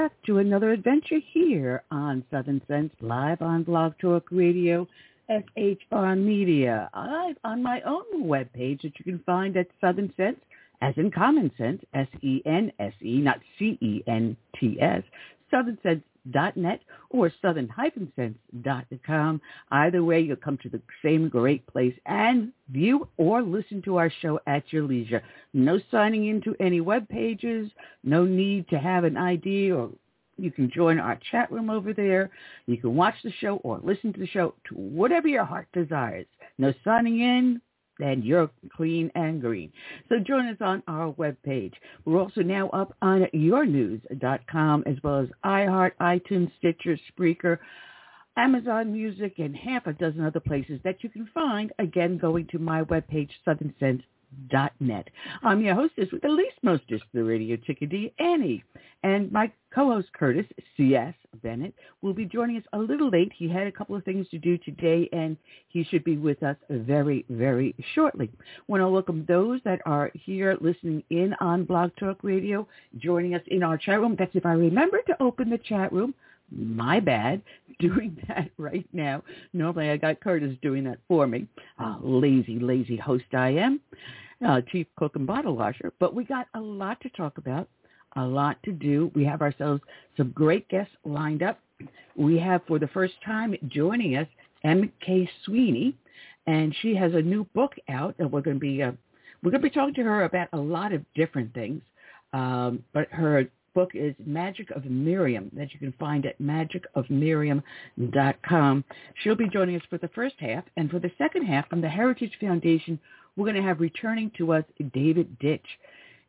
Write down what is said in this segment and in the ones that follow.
Back to another adventure here on Southern Sense, live on Blog Talk Radio, SHR Media, live on my own webpage that you can find at Southern Sense, as in Common Sense, S-E-N-S-E, not C-E-N-T-S, Southern Sense net or southern-sense.com. Either way, you'll come to the same great place and view or listen to our show at your leisure. No signing into any web pages, no need to have an ID or you can join our chat room over there. You can watch the show or listen to the show to whatever your heart desires. No signing in, then you're clean and green. So join us on our webpage. We're also now up on yournews.com as well as iHeart, iTunes, Stitcher, Spreaker, Amazon Music, and half a dozen other places that you can find, again, going to my webpage, Southern Sense net. I'm your hostess with the least mostest, the radio chickadee, Annie. And my co-host, Curtis C.S. Bennett, will be joining us a little late. He had a couple of things to do today, and he should be with us very, very shortly. want to welcome those that are here listening in on Blog Talk Radio, joining us in our chat room. That's if I remember to open the chat room my bad doing that right now. Normally I got Curtis doing that for me. Uh, lazy, lazy host I am uh, chief cook and bottle washer. But we got a lot to talk about, a lot to do. We have ourselves some great guests lined up. We have for the first time joining us M.K. Sweeney, and she has a new book out, and we're going to be uh, we're going to be talking to her about a lot of different things. Um, but her book is Magi of Miriam that you can find at magiofmiriam.com. She'll be joining us for the first half, and for the second half from the Heritage Foundation, we're going to have returning to us David Ditch.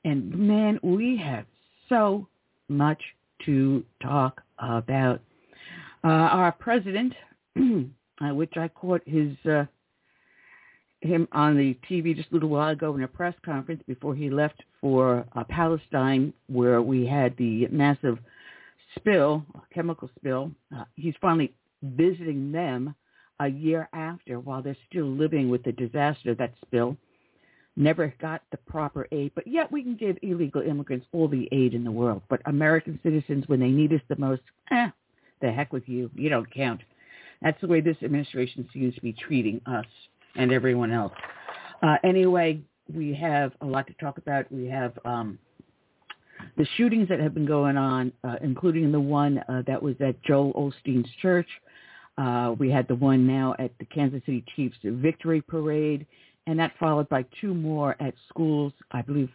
And man, we have so much to talk about. Uh, our president, uh, which I caught his uh, him on the TV just a little while ago in a press conference before he left for uh, Palestine, where we had the massive spill, chemical spill. Uh, he's finally visiting them a year after while they're still living with the disaster that spill. Never got the proper aid, but yet we can give illegal immigrants all the aid in the world. But American citizens, when they need us the most, eh, the heck with you. You don't count. That's the way this administration seems to be treating us and everyone else. Uh, anyway, we have a lot to talk about. We have um, the shootings that have been going on, uh, including the one uh, that was at Joel Osteen's church. Uh, we had the one now at the Kansas City Chiefs Victory Parade, and that followed by two more at schools, I believe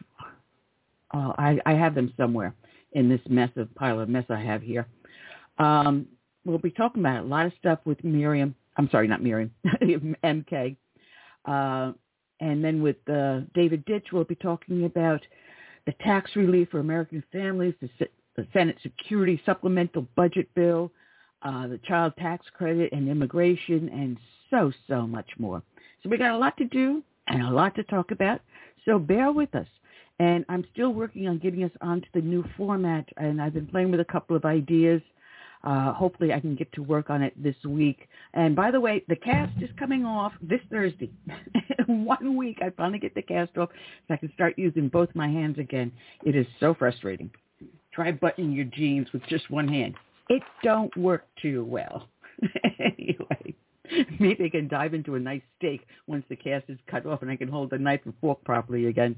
Uh, I, I have them somewhere in this mess of pile of mess I have here. Um, we'll be talking about a lot of stuff with Miriam. I'm sorry, not Miriam, MK. And then with uh, David Ditch, we'll be talking about the tax relief for American families, the, the Senate Security Supplemental Budget Bill, uh, the child tax credit and immigration, and so, so much more. So we got a lot to do and a lot to talk about. So bear with us. And I'm still working on getting us onto the new format, and I've been playing with a couple of ideas. Uh, hopefully I can get to work on it this week. And by the way, the cast is coming off this Thursday. One week I finally get the cast off so I can start using both my hands again. It is so frustrating. Try buttoning your jeans with just one hand. It don't work too well. anyway, maybe I can dive into a nice steak once the cast is cut off and I can hold the knife and fork properly again.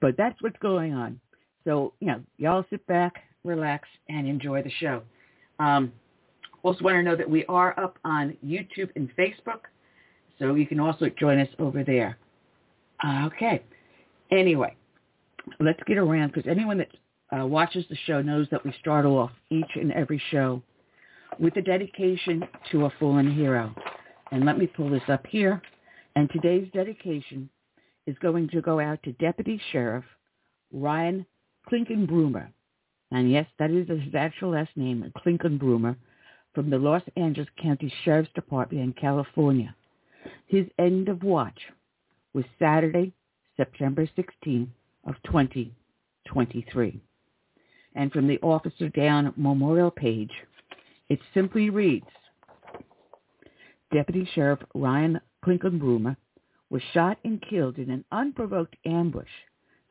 But that's what's going on. So, you know, y'all sit back, relax, and enjoy the show. Um, also want to know that we are up on YouTube and Facebook, so you can also join us over there. Okay. Anyway, let's get around because anyone that uh, watches the show knows that we start off each and every show with a dedication to a fallen hero. And let me pull this up here. And today's dedication is going to go out to Deputy Sheriff Ryan Clinkunbroomer. And yes, that is his actual last name, Clinkunbroomer, from the Los Angeles County Sheriff's Department in California. His end of watch was Saturday, September 16th of 2023. And from the Officer Down Memorial page, it simply reads, Deputy Sheriff Ryan Clinkunbroomer was shot and killed in an unprovoked ambush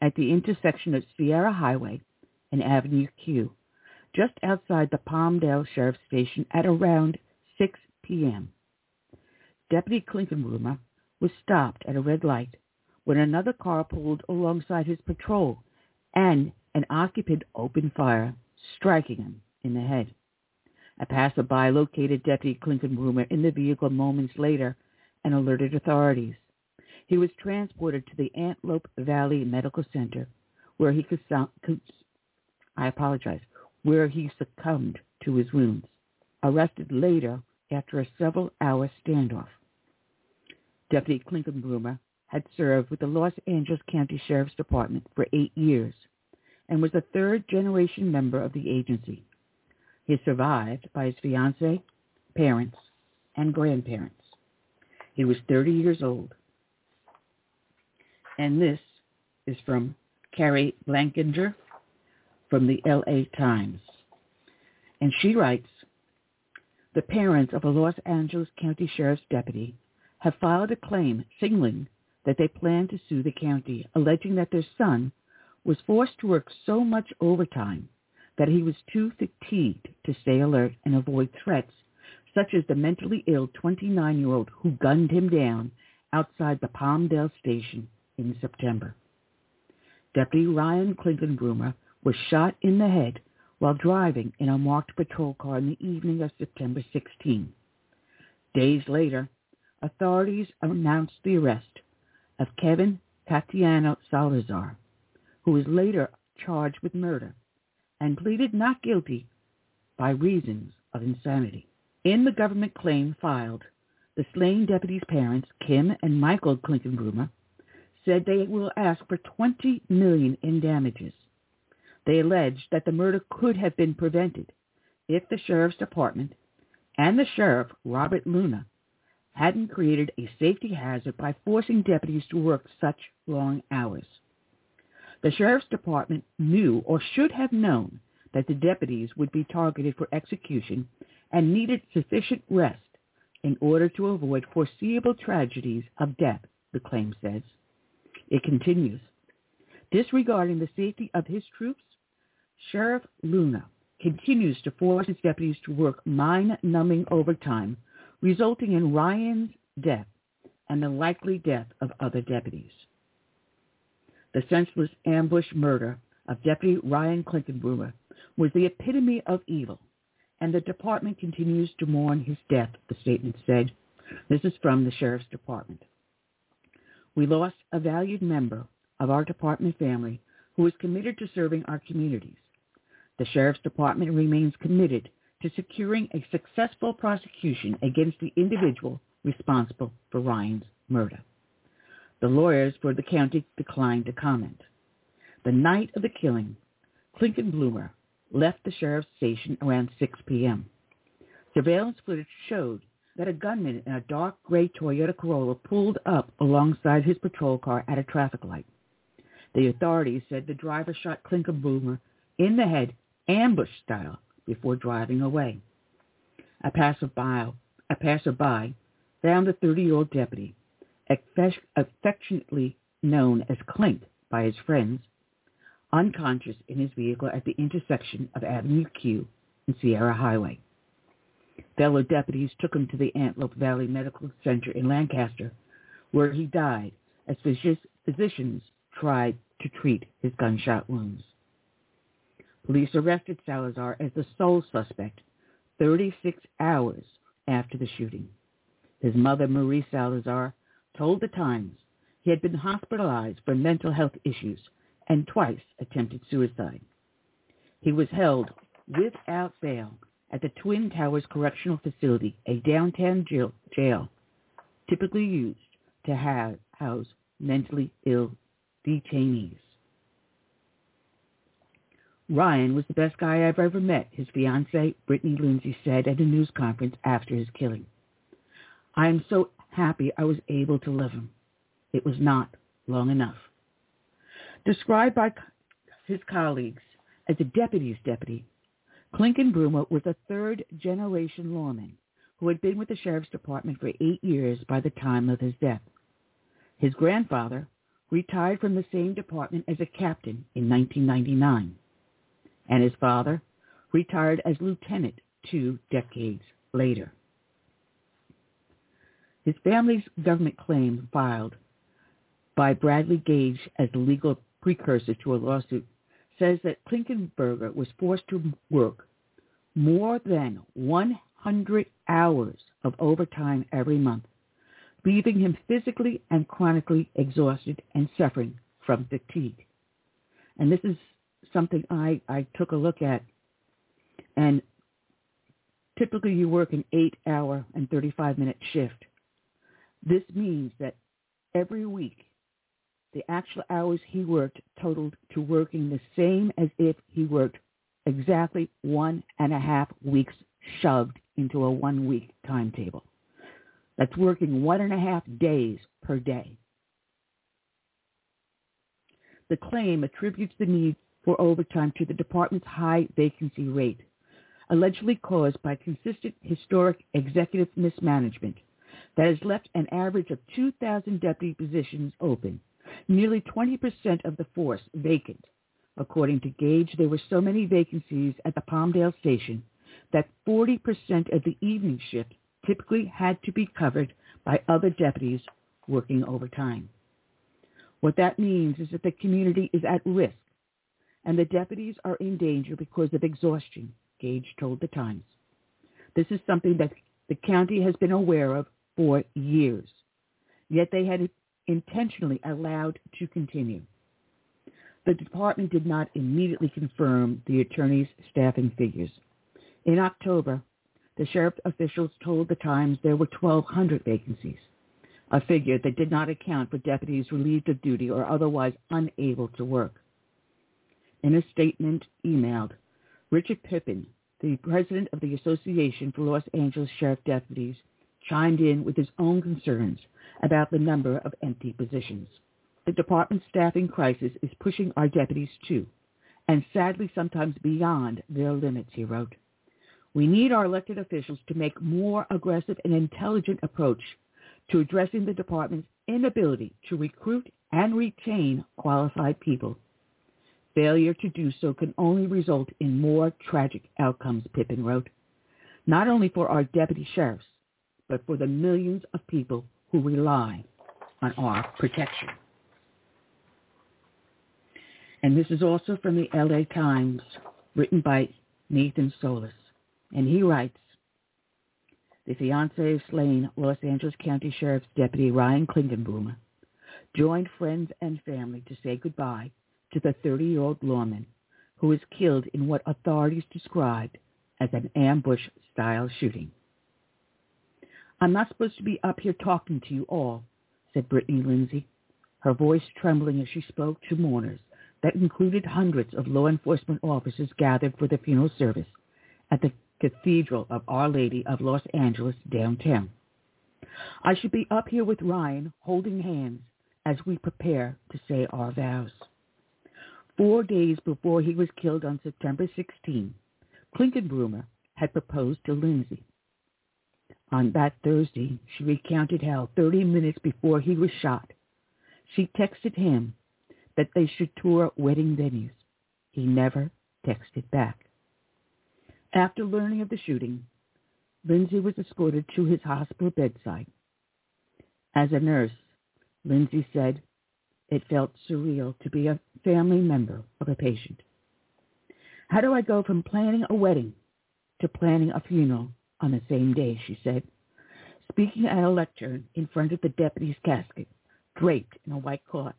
at the intersection of Sierra Highway and Avenue Q, just outside the Palmdale Sheriff's Station at around 6 p.m. Deputy Clinkunbroomer was stopped at a red light when another car pulled alongside his patrol and an occupant opened fire, striking him in the head. A passerby located Deputy Clinkunbroomer in the vehicle moments later and alerted authorities. He was transported to the Antelope Valley Medical Center, where he I apologize, where he succumbed to his wounds, arrested later after a several-hour standoff. Deputy Clinkunbroomer had served with the Los Angeles County Sheriff's Department for eight years and was a third-generation member of the agency. He is survived by his fiancee, parents, and grandparents. He was 30 years old. And this is from Keri Blakinger from the LA Times. And she writes, the parents of a Los Angeles County Sheriff's deputy have filed a claim signaling that they plan to sue the county, alleging that their son was forced to work so much overtime that he was too fatigued to stay alert and avoid threats, such as the mentally ill 29-year-old who gunned him down outside the Palmdale station in September. Deputy Ryan Clinkunbroomer was shot in the head while driving in a marked patrol car in the evening of September 16. Days later, authorities announced the arrest of Kevin Cataneo Salazar, who was later charged with murder and pleaded not guilty by reasons of insanity. In the government claim filed, the slain deputy's parents, Kim and Michael Clinkunbroomer, said they will ask for 20 million in damages. They alleged that the murder could have been prevented if the sheriff's department and the sheriff, Robert Luna, hadn't created a safety hazard by forcing deputies to work such long hours. The sheriff's department knew or should have known that the deputies would be targeted for execution and needed sufficient rest in order to avoid foreseeable tragedies of death, the claim says. It continues. Disregarding the safety of his troops, Sheriff Luna continues to force his deputies to work mind-numbing overtime, resulting in Ryan's death and the likely death of other deputies. The senseless ambush murder of Deputy Ryan Clinkunbroomer was the epitome of evil, and the department continues to mourn his death, the statement said. This is from the Sheriff's Department. We lost a valued member of our department family who was committed to serving our communities. The Sheriff's Department remains committed to securing a successful prosecution against the individual responsible for Ryan's murder. The lawyers for the county declined to comment. The night of the killing, Clinkunbroomer left the sheriff's station around 6 p.m. Surveillance footage showed that a gunman in a dark gray Toyota Corolla pulled up alongside his patrol car at a traffic light. The authorities said the driver shot Clinkunbroomer in the head, ambush style, before driving away. A passerby, a passerby found the 30-year-old deputy, affectionately known as Clint by his friends, unconscious in his vehicle at the intersection of Avenue Q and Sierra Highway. Fellow deputies took him to the Antelope Valley Medical Center in Lancaster, where he died as physicians tried to treat his gunshot wounds. Police arrested Salazar as the sole suspect 36 hours after the shooting. His mother, Marie Salazar, told the Times he had been hospitalized for mental health issues and twice attempted suicide. He was held without bail at the Twin Towers Correctional Facility, a downtown jail, typically used to have, house mentally ill detainees. Ryan was the best guy I've ever met, his fiancee, Brittany Lindsay, said at a news conference after his killing. I am so happy I was able to love him. It was not long enough. Described by his colleagues as a deputy's deputy, Clinkunbroomer was a third-generation lawman who had been with the sheriff's department for eight years by the time of his death. His grandfather retired from the same department as a captain in 1999, and his father retired as lieutenant two decades later. His family's government claim filed by Bradley Gage as the legal precursor to a lawsuit says that Clinkunbroomer was forced to work more than 100 hours of overtime every month, leaving him physically and chronically exhausted and suffering from fatigue. And this is something I, I took a look at. And typically you work an 8-hour and 35-minute shift. This means that every week the actual hours he worked totaled to working the same as if he worked exactly one and a half weeks shoved into a one-week timetable. That's working one and a half days per day. The claim attributes the need for overtime to the department's high vacancy rate, allegedly caused by consistent historic executive mismanagement that has left an average of 2,000 deputy positions open nearly 20% of the force vacant. According to Gage, there were so many vacancies at the Palmdale station that 40% of the evening shift typically had to be covered by other deputies working overtime. What that means is that the community is at risk and the deputies are in danger because of exhaustion, Gage told the Times. This is something that the county has been aware of for years, yet they had intentionally allowed to continue. The department did not immediately confirm the attorney's staffing figures. In October, the sheriff's officials told the Times there were 1,200 vacancies, a figure that did not account for deputies relieved of duty or otherwise unable to work. In a statement emailed, Richard Pippin, the president of the Association for Los Angeles Sheriff Deputies, chimed in with his own concerns about the number of empty positions. The department's staffing crisis is pushing our deputies too, and sadly sometimes beyond their limits, he wrote. We need our elected officials to make more aggressive and intelligent approach to addressing the department's inability to recruit and retain qualified people. Failure to do so can only result in more tragic outcomes, Pippin wrote, not only for our deputy sheriffs, but for the millions of people who rely on our protection. And this is also from the LA Times, written by Nathan Solis. And he writes, the fiancee of slain Los Angeles County Sheriff's Deputy Ryan Clinkunbroomer joined friends and family to say goodbye to the 30-year-old lawman who was killed in what authorities described as an ambush-style shooting. I'm not supposed to be up here talking to you all, said Brittany Lindsay, her voice trembling as she spoke to mourners that included hundreds of law enforcement officers gathered for the funeral service at the Cathedral of Our Lady of Los Angeles downtown. I should be up here with Ryan holding hands as we prepare to say our vows. Four days before he was killed on September 16, Clinkunbroomer had proposed to Lindsay. On that Thursday, she recounted how 30 minutes before he was shot, she texted him that they should tour wedding venues. He never texted back. After learning of the shooting, Lindsay was escorted to his hospital bedside. As a nurse, Lindsay said it felt surreal to be a family member of a patient. How do I go from planning a wedding to planning a funeral on the same day, she said, speaking at a lectern in front of the deputy's casket, draped in a white cloth,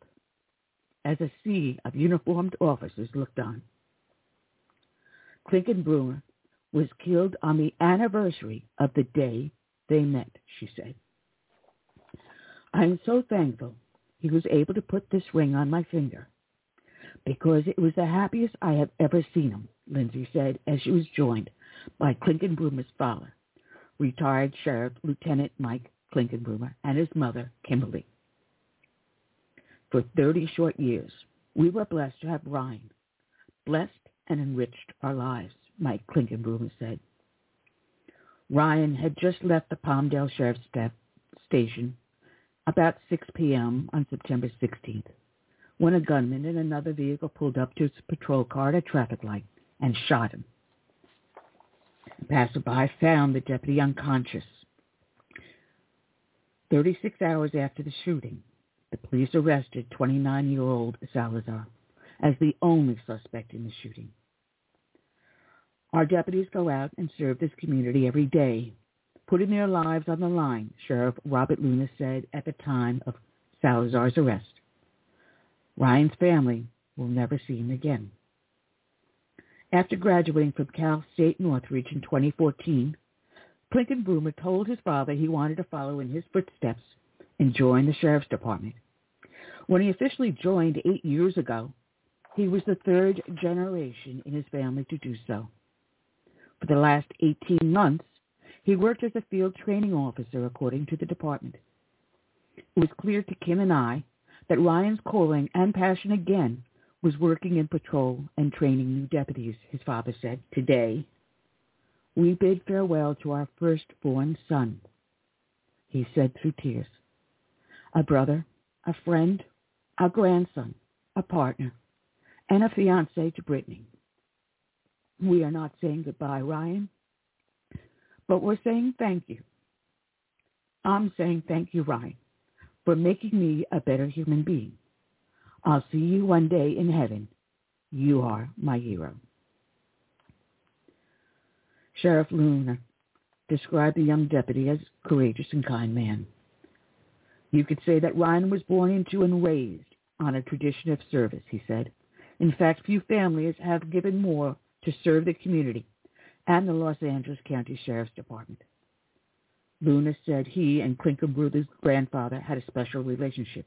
as a sea of uniformed officers looked on. Clinkunbroomer was killed on the anniversary of the day they met, she said. I am so thankful he was able to put this ring on my finger because it was the happiest I have ever seen him, Lindsay said as she was joined by Clinkunbroomer's father, retired Sheriff Lieutenant Mike Clinkunbroomer, and his mother, Kimberly. For 30 short years, we were blessed to have Ryan, blessed and enriched our lives. Mike Clinkunbroomer said. Ryan had just left the Palmdale Sheriff's Station about 6 p.m. on September 16th when a gunman in another vehicle pulled up to his patrol car at a traffic light and shot him. Passerby found the deputy unconscious. 36 hours after the shooting, the police arrested 29-year-old Salazar as the only suspect in the shooting. Our deputies go out and serve this community every day, putting their lives on the line, Sheriff Robert Luna said at the time of Salazar's arrest. Ryan's family will never see him again. After graduating from Cal State Northridge in 2014, Clinkunbroomer told his father he wanted to follow in his footsteps and join the sheriff's department. When he officially joined eight years ago, he was the third generation in his family to do so. For the last 18 months, he worked as a field training officer, according to the department. It was clear to Kim and I that Ryan's calling and passion again was working in patrol and training new deputies, his father said. Today, we bid farewell to our firstborn son, he said through tears. A brother, a friend, a grandson, a partner, and a fiance to Brittany. We are not saying goodbye, Ryan, but we're saying thank you. I'm saying thank you, Ryan, for making me a better human being. I'll see you one day in heaven. You are my hero. Sheriff Luna described the young deputy as courageous and kind man. You could say that Ryan was born into and raised on a tradition of service, he said. In fact, few families have given more to serve the community and the Los Angeles County Sheriff's Department. Luna said he and Clinkunbroomer's grandfather had a special relationship.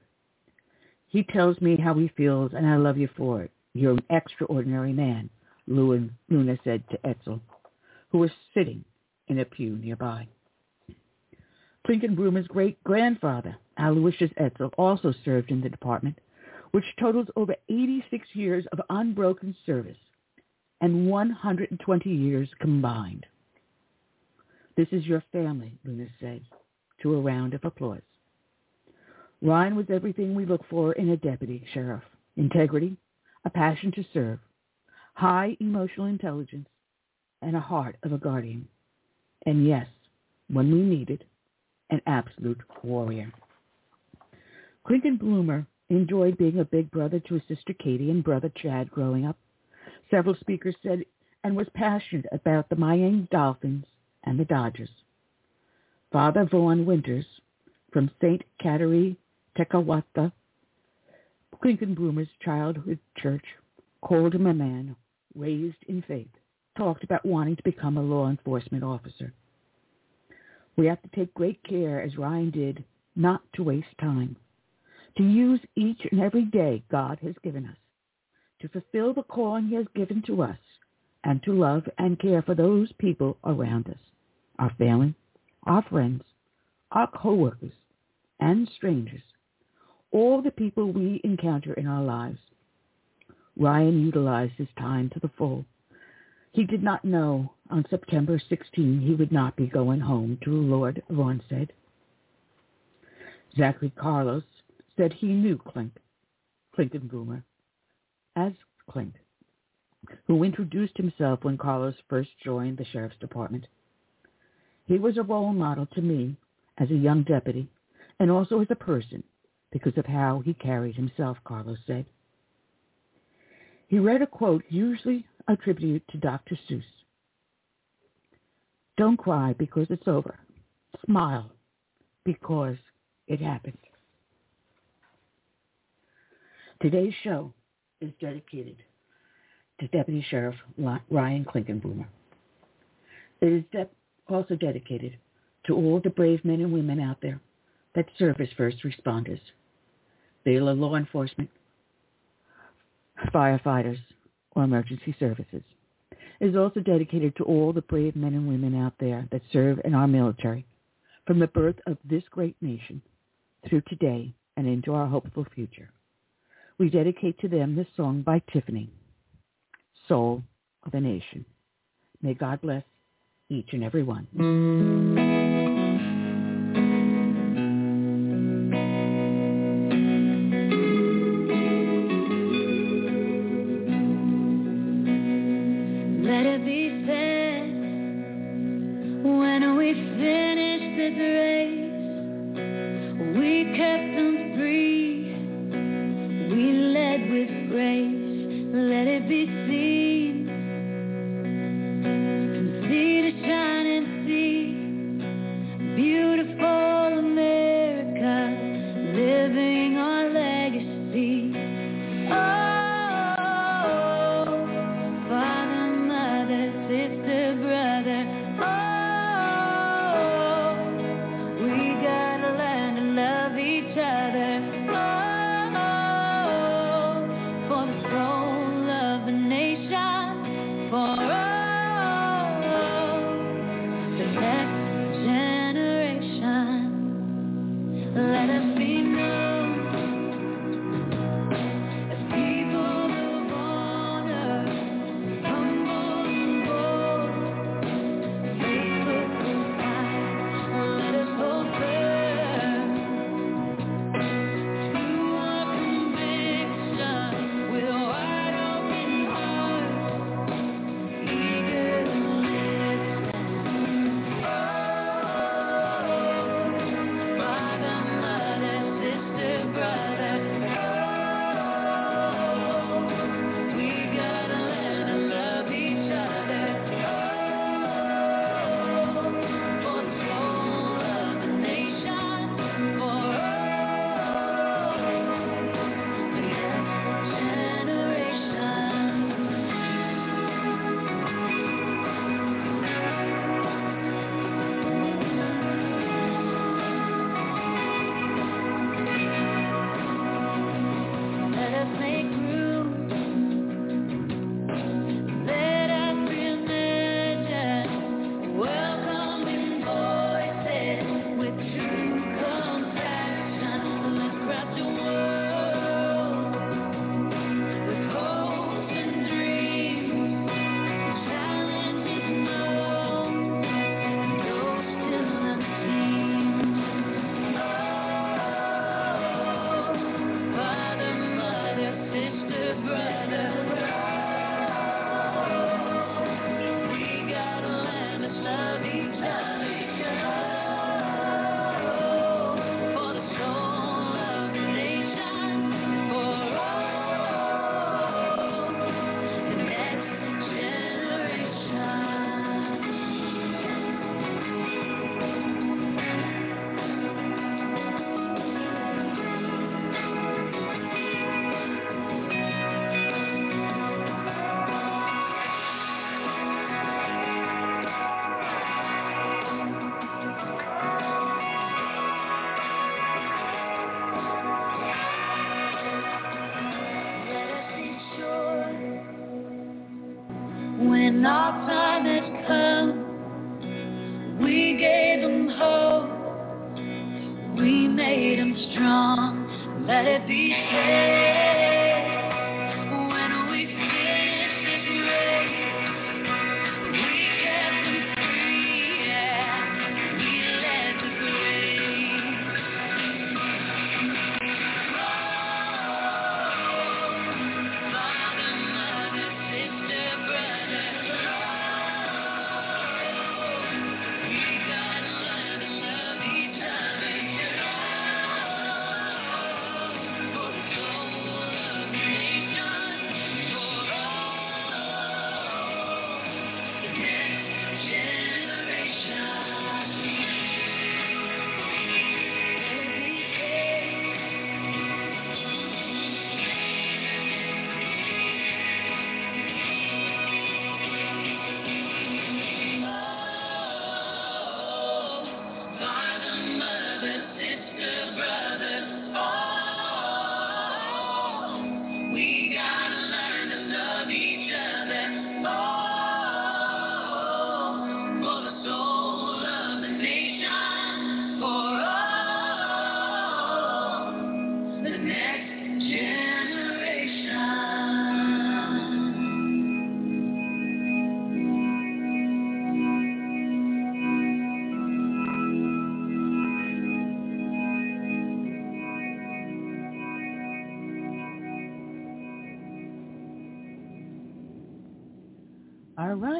He tells me how he feels, and I love you for it. You're an extraordinary man, Luna said to Etzel, who was sitting in a pew nearby. Clinkunbroomer's great-grandfather, Aloysius Etzel, also served in the department, which totals over 86 years of unbroken service and 120 years combined. This is your family, Luna said, to a round of applause. Ryan was everything we look for in a deputy sheriff. Integrity, a passion to serve, high emotional intelligence, and a heart of a guardian. And yes, when we needed, an absolute warrior. Clinkunbroomer enjoyed being a big brother to his sister Katie and brother Chad growing up. Several speakers said and was passionate about the Miami Dolphins and the Dodgers. Father Vaughn Winters from St. Kateri Tekakwitha Clinkunbroomer's childhood church called him a man raised in faith, talked about wanting to become a law enforcement officer. We have to take great care, as Ryan did, not to waste time, to use each and every day God has given us, to fulfill the calling he has given to us, and to love and care for those people around us, our family, our friends, our coworkers, and strangers, all the people we encounter in our lives. Ryan utilized his time to the full. He did not know on September 16 he would not be going home to Lord Vaughnstead. Zachary Carlos said he knew Clink, Clinkunbroomer, as Clink, who introduced himself when Carlos first joined the sheriff's department. He was a role model to me as a young deputy and also as a person because of how he carried himself, Carlos said. He read a quote usually attributed to Dr. Seuss. Don't cry because it's over. Smile because it happened. Today's show is dedicated to Deputy Sheriff Ryan Clinkunbroomer. It is de- also dedicated to all the brave men and women out there that serve as first responders, Baylor law enforcement, firefighters, or emergency services. It is also dedicated to all the brave men and women out there that serve in our military, from the birth of this great nation through today and into our hopeful future. We dedicate to them this song by Tiffany, Soul of a Nation. May God bless each and every one.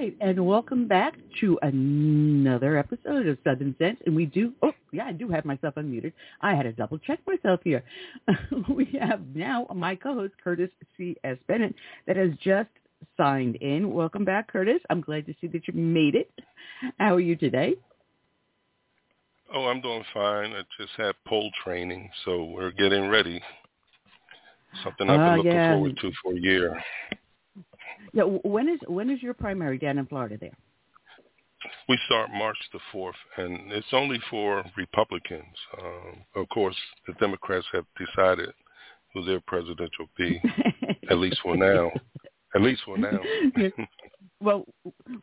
Right, and welcome back to another episode of Southern Sense. And we do, oh, yeah, I do have myself unmuted. I had to double check myself here. we have now my co-host, Curtis C.S. Bennett, that has just signed in. Welcome back, Curtis. I'm glad to see that you made it. How are you today? Oh, I'm doing fine. I just had pole training, so we're getting ready. Something I've been Ah, looking yeah. forward to for a year. Yeah, when is when is your primary down in Florida there? We start March the 4th, and it's only for Republicans. Um, of course, the Democrats have decided who their president will be, at least for now. At least for now. well,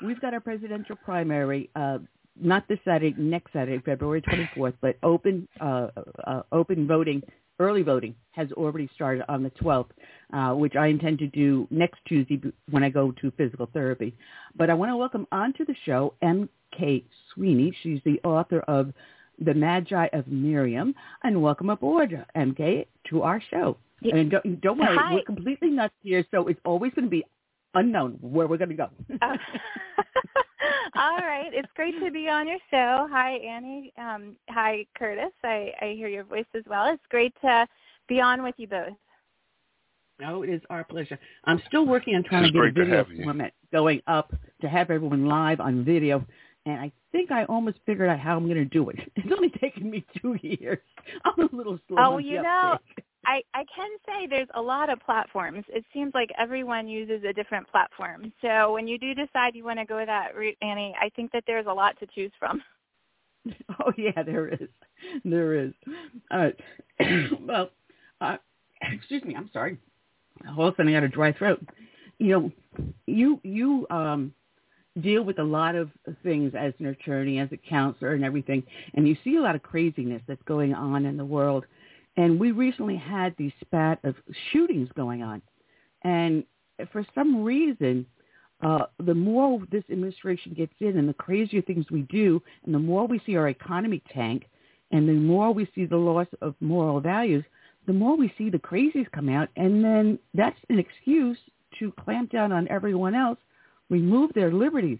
we've got our presidential primary, uh, not this Saturday, next Saturday, February 24th, but open uh, uh, open voting, early voting has already started on the 12th, uh, which I intend to do next Tuesday when I go to physical therapy. But I want to welcome onto the show M.K. Sweeney. She's the author of The Magi of Miriam, and welcome aboard, M.K., to our show. Yeah. And don't, don't worry, Hi. we're completely nuts here, so it's always going to be unknown where we're going to go. Oh. All right. It's great to be on your show. Hi, Annie. Um, hi, Curtis. I, I hear your voice as well. It's great to be on with you both. No, it is our pleasure. I'm still working on trying to get a great video format going up to have everyone live on video, and I think I almost figured out how I'm going to do it. It's only taken me two years. I'm a little slow. Oh, you know, uptake. I, I can say there's a lot of platforms. It seems like everyone uses a different platform. So when you do decide you want to go that route, Annie, I think that there's a lot to choose from. Oh yeah, there is, there is. All right. well, uh, excuse me. I'm sorry. All of a sudden, I got a dry throat. You know, you you um, deal with a lot of things as an attorney, as a counselor, and everything, and you see a lot of craziness that's going on in the world. And we recently had these spat of shootings going on, and for some reason, uh, the more this administration gets in and the crazier things we do, and the more we see our economy tank, and the more we see the loss of moral values, the more we see the crazies come out, and then that's an excuse to clamp down on everyone else, remove their liberties.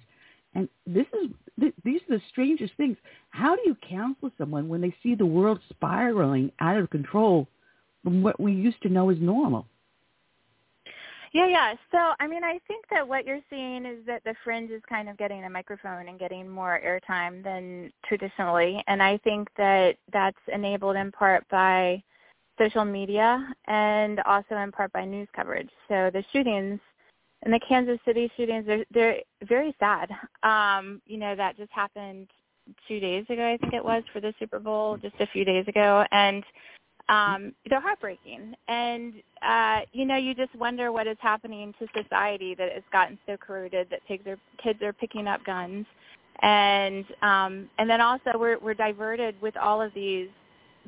And this is th- these are the strangest things. How do you counsel someone when they see the world spiraling out of control from what we used to know as normal? Yeah, yeah. So, I mean, I think that what you're seeing is that the fringe is kind of getting a microphone and getting more airtime than traditionally. And I think that that's enabled in part by social media and also in part by news coverage. So the shootings and the Kansas City shootings, they're, they're very sad. Um, you know, that just happened two days ago, I think it was, for the Super Bowl, just a few days ago. And um, they're heartbreaking. And uh, you know, you just wonder what is happening to society that it's gotten so corroded that kids are kids are picking up guns, and um, and then also we're we're diverted with all of these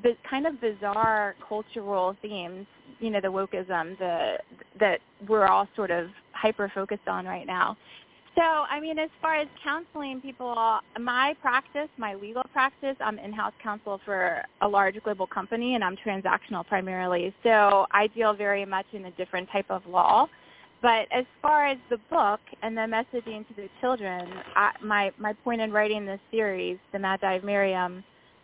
the kind of bizarre cultural themes, you know, the wokeism, the that we're all sort of hyper focused on right now. So, I mean, as far as counseling people, my practice, my legal practice, I'm in-house counsel for a large global company, and I'm transactional primarily. So I deal very much in a different type of law. But as far as the book and the messaging to the children, I, my my point in writing this series, The Magi of Miriam,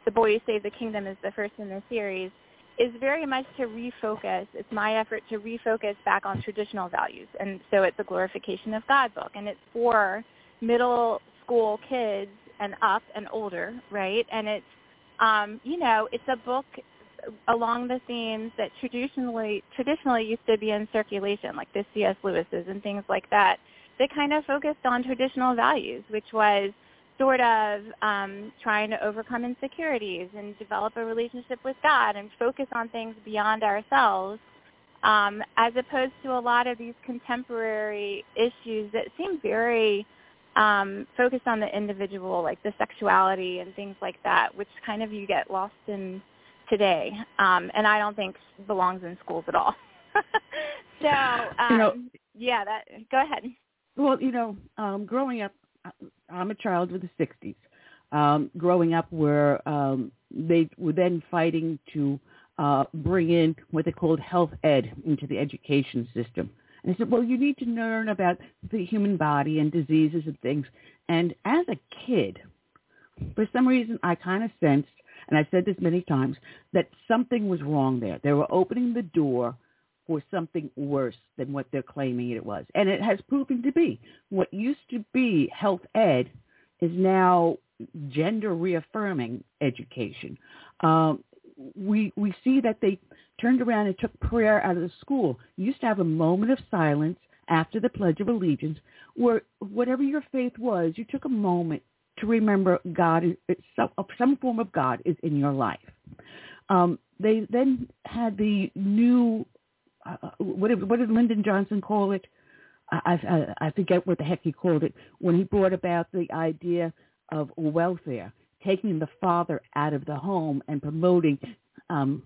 The Boy Who Saved the Kingdom, is the first in the series is very much to refocus. It's my effort to refocus back on traditional values. And so it's a glorification of God book. And it's for middle school kids and up and older, right? And it's, um, you know, it's a book along the themes that traditionally traditionally used to be in circulation, like the C.S. Lewis's and things like that. They kind of focused on traditional values, which was sort of um, trying to overcome insecurities and develop a relationship with God and focus on things beyond ourselves, um, as opposed to a lot of these contemporary issues that seem very um, focused on the individual, like the sexuality and things like that, which kind of you get lost in today, um, and I don't think belongs in schools at all. so, um, you know, yeah, that. Go ahead. Well, you know, um, growing up I'm a child of the 60s, um, growing up where um, they were then fighting to uh, bring in what they called health ed into the education system. And I said, well, you need to learn about the human body and diseases and things. And as a kid, for some reason, I kind of sensed, and I've said this many times, that something was wrong there. They were opening the door for something worse than what they're claiming it was. And it has proven to be. What used to be health ed is now gender reaffirming education. Um, we we see that they turned around and took prayer out of the school. You used to have a moment of silence after the Pledge of Allegiance, where whatever your faith was, you took a moment to remember God, some, some form of God is in your life. Um, they then had the new uh, what did, what did Lyndon Johnson call it? I, I, I forget what the heck he called it when he brought about the idea of welfare, taking the father out of the home and promoting um,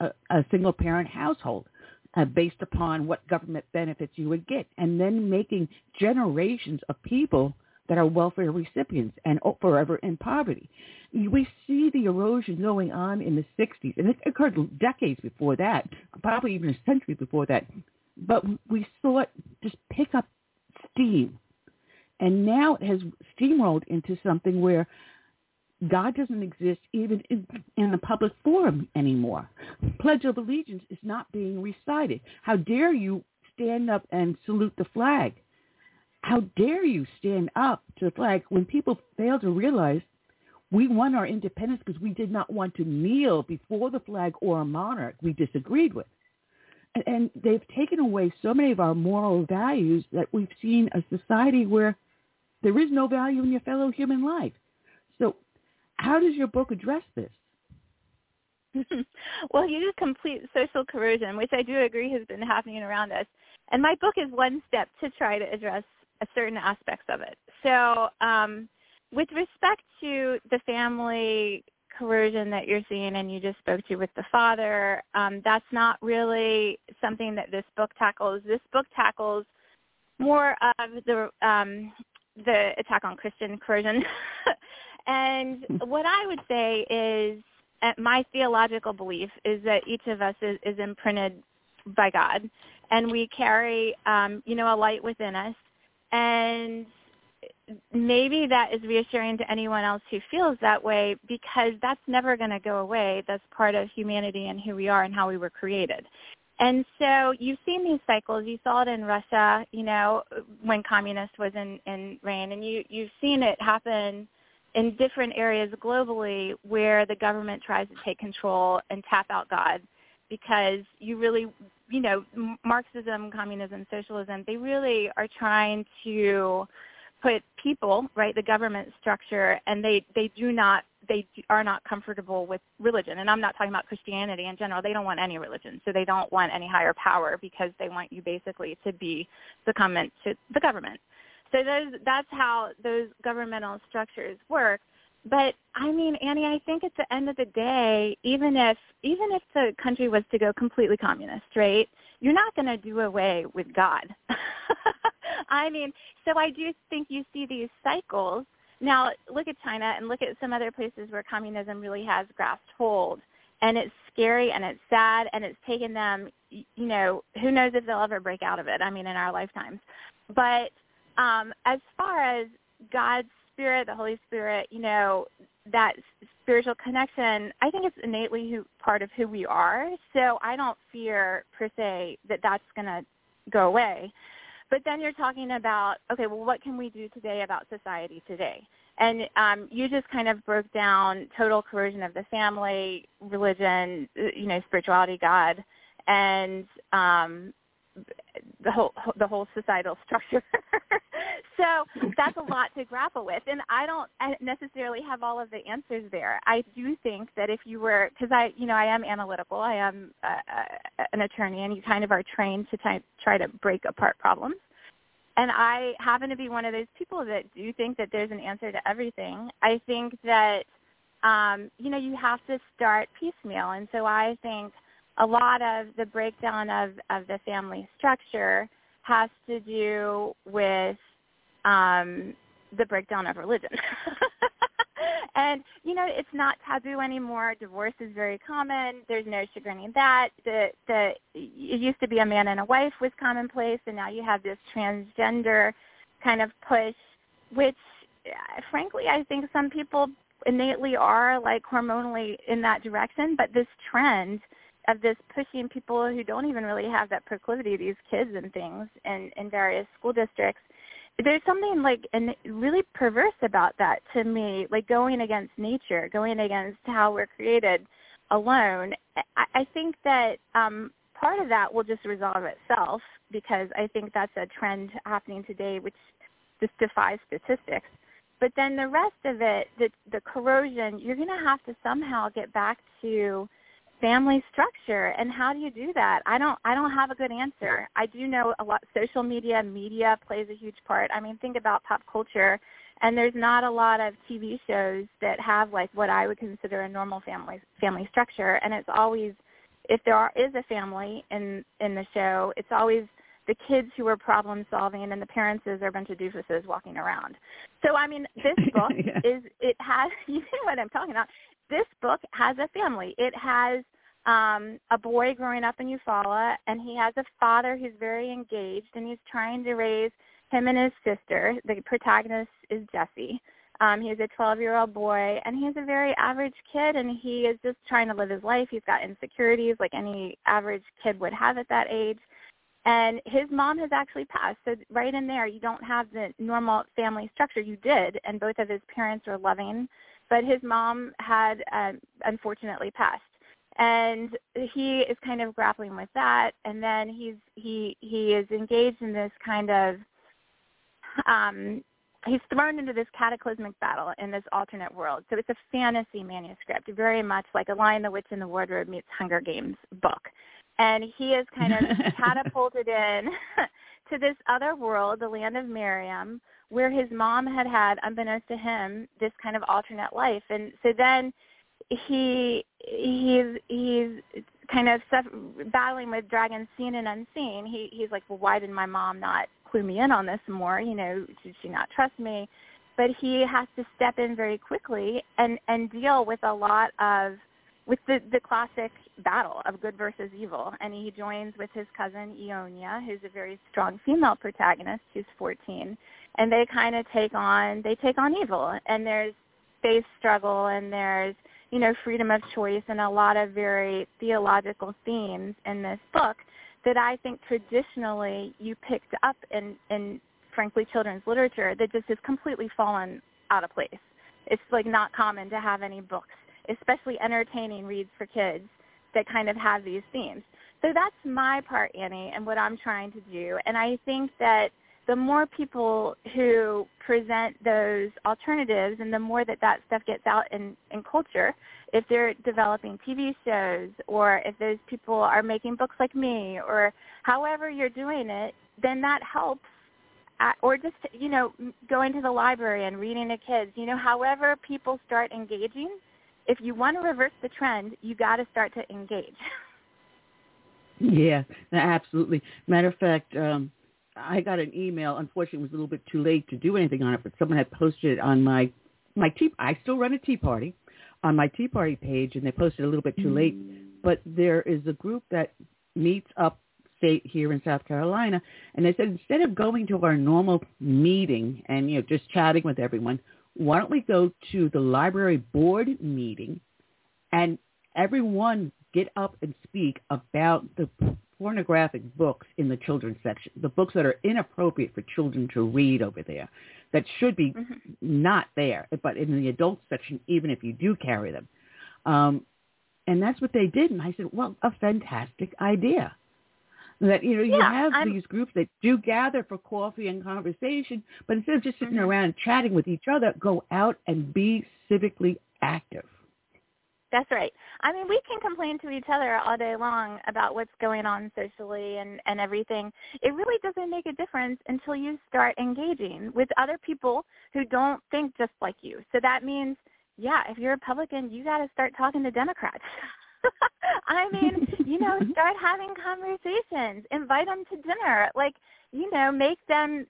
a, a single parent household uh, based upon what government benefits you would get, and then making generations of people that are welfare recipients and forever in poverty. We see the erosion going on in the 60s, and it occurred decades before that, probably even a century before that. But we saw it just pick up steam. And now it has steamrolled into something where God doesn't exist even in, in the public forum anymore. Pledge of Allegiance is not being recited. How dare you stand up and salute the flag? How dare you stand up to the flag when people fail to realize we won our independence because we did not want to kneel before the flag or a monarch we disagreed with. And, and they've taken away so many of our moral values that we've seen a society where there is no value in your fellow human life. So how does your book address this? well, you just complete social corrosion, which I do agree has been happening around us. And my book is one step to try to address certain aspects of it. So um, with respect to the family coercion that you're seeing and you just spoke to with the father, um, that's not really something that this book tackles. This book tackles more of the um, the attack on Christian coercion. and what I would say is uh, my theological belief is that each of us is, is imprinted by God, and we carry, um, you know, a light within us and maybe that is reassuring to anyone else who feels that way because that's never going to go away. That's part of humanity and who we are and how we were created. And so you've seen these cycles. You saw it in Russia, you know, when communist was in, in reign, and you, you've seen it happen in different areas globally where the government tries to take control and tap out God because you really you know, Marxism, communism, socialism, they really are trying to put people, right, the government structure, and they, they do not they are not comfortable with religion. And I'm not talking about Christianity in general. They don't want any religion. So they don't want any higher power because they want you basically to be succumbent to the government. So those, that's how those governmental structures work. But I mean, Annie, I think at the end of the day, even if even if the country was to go completely communist, right? You're not going to do away with God. I mean, so I do think you see these cycles. Now, look at China and look at some other places where communism really has grasped hold. And it's scary and it's sad and it's taken them, you know, who knows if they'll ever break out of it. I mean, in our lifetimes. But um, as far as God's Spirit, the Holy Spirit, you know, that spiritual connection, I think it's innately who, part of who we are. So I don't fear per se that that's going to go away. But then you're talking about, okay, well, what can we do today about society today? And um, you just kind of broke down total corrosion of the family, religion, you know, spirituality, God, and um, the whole the whole societal structure. so that's a lot to grapple with, and I don't necessarily have all of the answers there. I do think that if you were, because I, you know, I am analytical, I am uh, an attorney, and you kind of are trained to try, try to break apart problems. And I happen to be one of those people that do think that there's an answer to everything. I think that, um, you know, you have to start piecemeal, and so I think a lot of the breakdown of, of the family structure has to do with um, the breakdown of religion. and you know, it's not taboo anymore. Divorce is very common. There's no sugaring that. The the it used to be a man and a wife was commonplace, and now you have this transgender kind of push, which uh, frankly I think some people innately are like hormonally in that direction. But this trend of this pushing people who don't even really have that proclivity, these kids and things in, in various school districts. There's something like and really perverse about that to me, like going against nature, going against how we're created alone. I, I think that um, part of that will just resolve itself because I think that's a trend happening today, which just defies statistics. But then the rest of it, the, the corrosion, you're going to have to somehow get back to family structure and how do you do that? I don't i don't have a good answer. I do know a lot social media media plays a huge part. I mean think about pop culture and there's not a lot of tv shows that have like what i would consider a normal family family structure and it's always if there are, is a family in in the show it's always the kids who are problem solving and the parents is are a bunch of doofuses walking around. So i mean this book yeah. is it has you know what i'm talking about this book has a family. It has um, a boy growing up in Eufaula, and he has a father who's very engaged, and he's trying to raise him and his sister. The protagonist is Jesse. Um, he's a 12-year-old boy, and he's a very average kid, and he is just trying to live his life. He's got insecurities like any average kid would have at that age. And his mom has actually passed. So right in there, you don't have the normal family structure. You did, and both of his parents were loving but his mom had um, unfortunately passed. And he is kind of grappling with that. And then he's he he is engaged in this kind of um he's thrown into this cataclysmic battle in this alternate world. So it's a fantasy manuscript very much like a lion the witch in the wardrobe meets hunger games book. And he is kind of catapulted in to this other world the land of miriam where his mom had had, unbeknownst to him, this kind of alternate life. And so then he he's he's kind of suff- battling with dragons seen and unseen. He he's like, well, why did my mom not clue me in on this more? You know, did she not trust me? But he has to step in very quickly and and deal with a lot of with the the classic battle of good versus evil. And he joins with his cousin Ionia, who's a very strong female protagonist, who's 14 and they kind of take on they take on evil and there's space struggle and there's you know freedom of choice and a lot of very theological themes in this book that I think traditionally you picked up in in frankly children's literature that just has completely fallen out of place. It's like not common to have any books, especially entertaining reads for kids that kind of have these themes. So that's my part, Annie, and what I'm trying to do. And I think that the more people who present those alternatives and the more that that stuff gets out in, in culture, if they're developing TV shows or if those people are making books like me or however you're doing it, then that helps. Uh, or just, you know, going to the library and reading to kids, you know, however people start engaging, if you want to reverse the trend, you got to start to engage. Yeah, absolutely. Matter of fact, um, I got an email. Unfortunately, it was a little bit too late to do anything on it, but someone had posted it on my my tea. I still run a tea party on my tea party page, and they posted a little bit too late. But there is a group that meets up state here in South Carolina, and they said instead of going to our normal meeting and you know just chatting with everyone, why don't we go to the library board meeting, and everyone get up and speak about the pornographic books in the children's section, the books that are inappropriate for children to read over there, that should be mm-hmm. not there, but in the adult section, even if you do carry them. Um, and that's what they did. And I said, well, a fantastic idea. That you know yeah, you have I'm, these groups that do gather for coffee and conversation, but instead of just sitting mm-hmm. around chatting with each other, go out and be civically active. That's right. I mean, we can complain to each other all day long about what's going on socially and and everything. It really doesn't make a difference until you start engaging with other people who don't think just like you. So that means, yeah, if you're a Republican, you got to start talking to Democrats. I mean, you know, start having conversations, invite them to dinner, like, you know, make them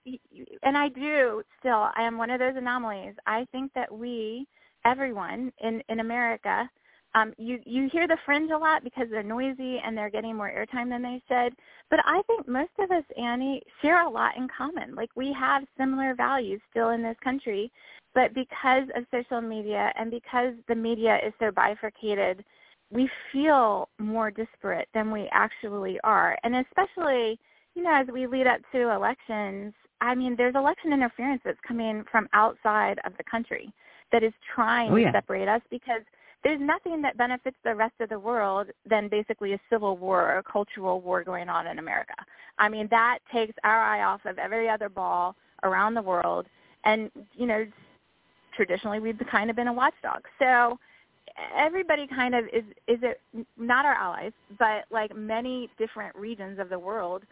and I do still I am one of those anomalies. I think that we everyone in in America um, you you hear the fringe a lot because they're noisy and they're getting more airtime than they should. But I think most of us, Annie, share a lot in common. Like we have similar values still in this country, but because of social media and because the media is so bifurcated, we feel more disparate than we actually are. And especially, you know, as we lead up to elections, I mean, there's election interference that's coming from outside of the country that is trying oh, yeah. to separate us because there's nothing that benefits the rest of the world than basically a civil war or a cultural war going on in America. I mean, that takes our eye off of every other ball around the world. And, you know, traditionally we've kind of been a watchdog. So everybody kind of is, is it, not our allies, but like many different regions of the world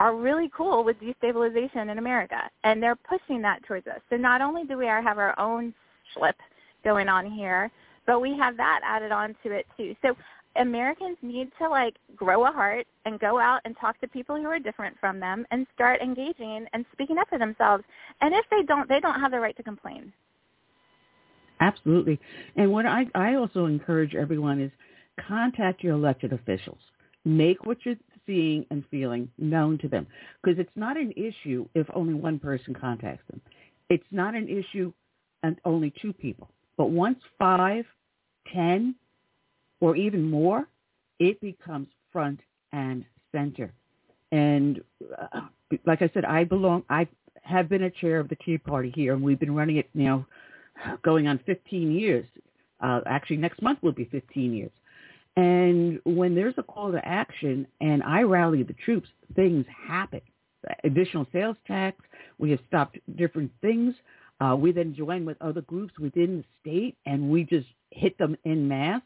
are really cool with destabilization in America. And they're pushing that towards us. So not only do we have our own slip going on here, but we have that added on to it too. So Americans need to like grow a heart and go out and talk to people who are different from them and start engaging and speaking up for themselves. And if they don't, they don't have the right to complain. Absolutely. And what I, I also encourage everyone is contact your elected officials. Make what you're seeing and feeling known to them because it's not an issue if only one person contacts them. It's not an issue and only two people. But once five, ten, or even more, it becomes front and center. And uh, like I said, I belong. I have been a chair of the Tea Party here, and we've been running it now, going on 15 years. Uh, actually, next month will be 15 years. And when there's a call to action, and I rally the troops, things happen. Additional sales tax. We have stopped different things. Uh, we then join with other groups within the state, and we just hit them in mass,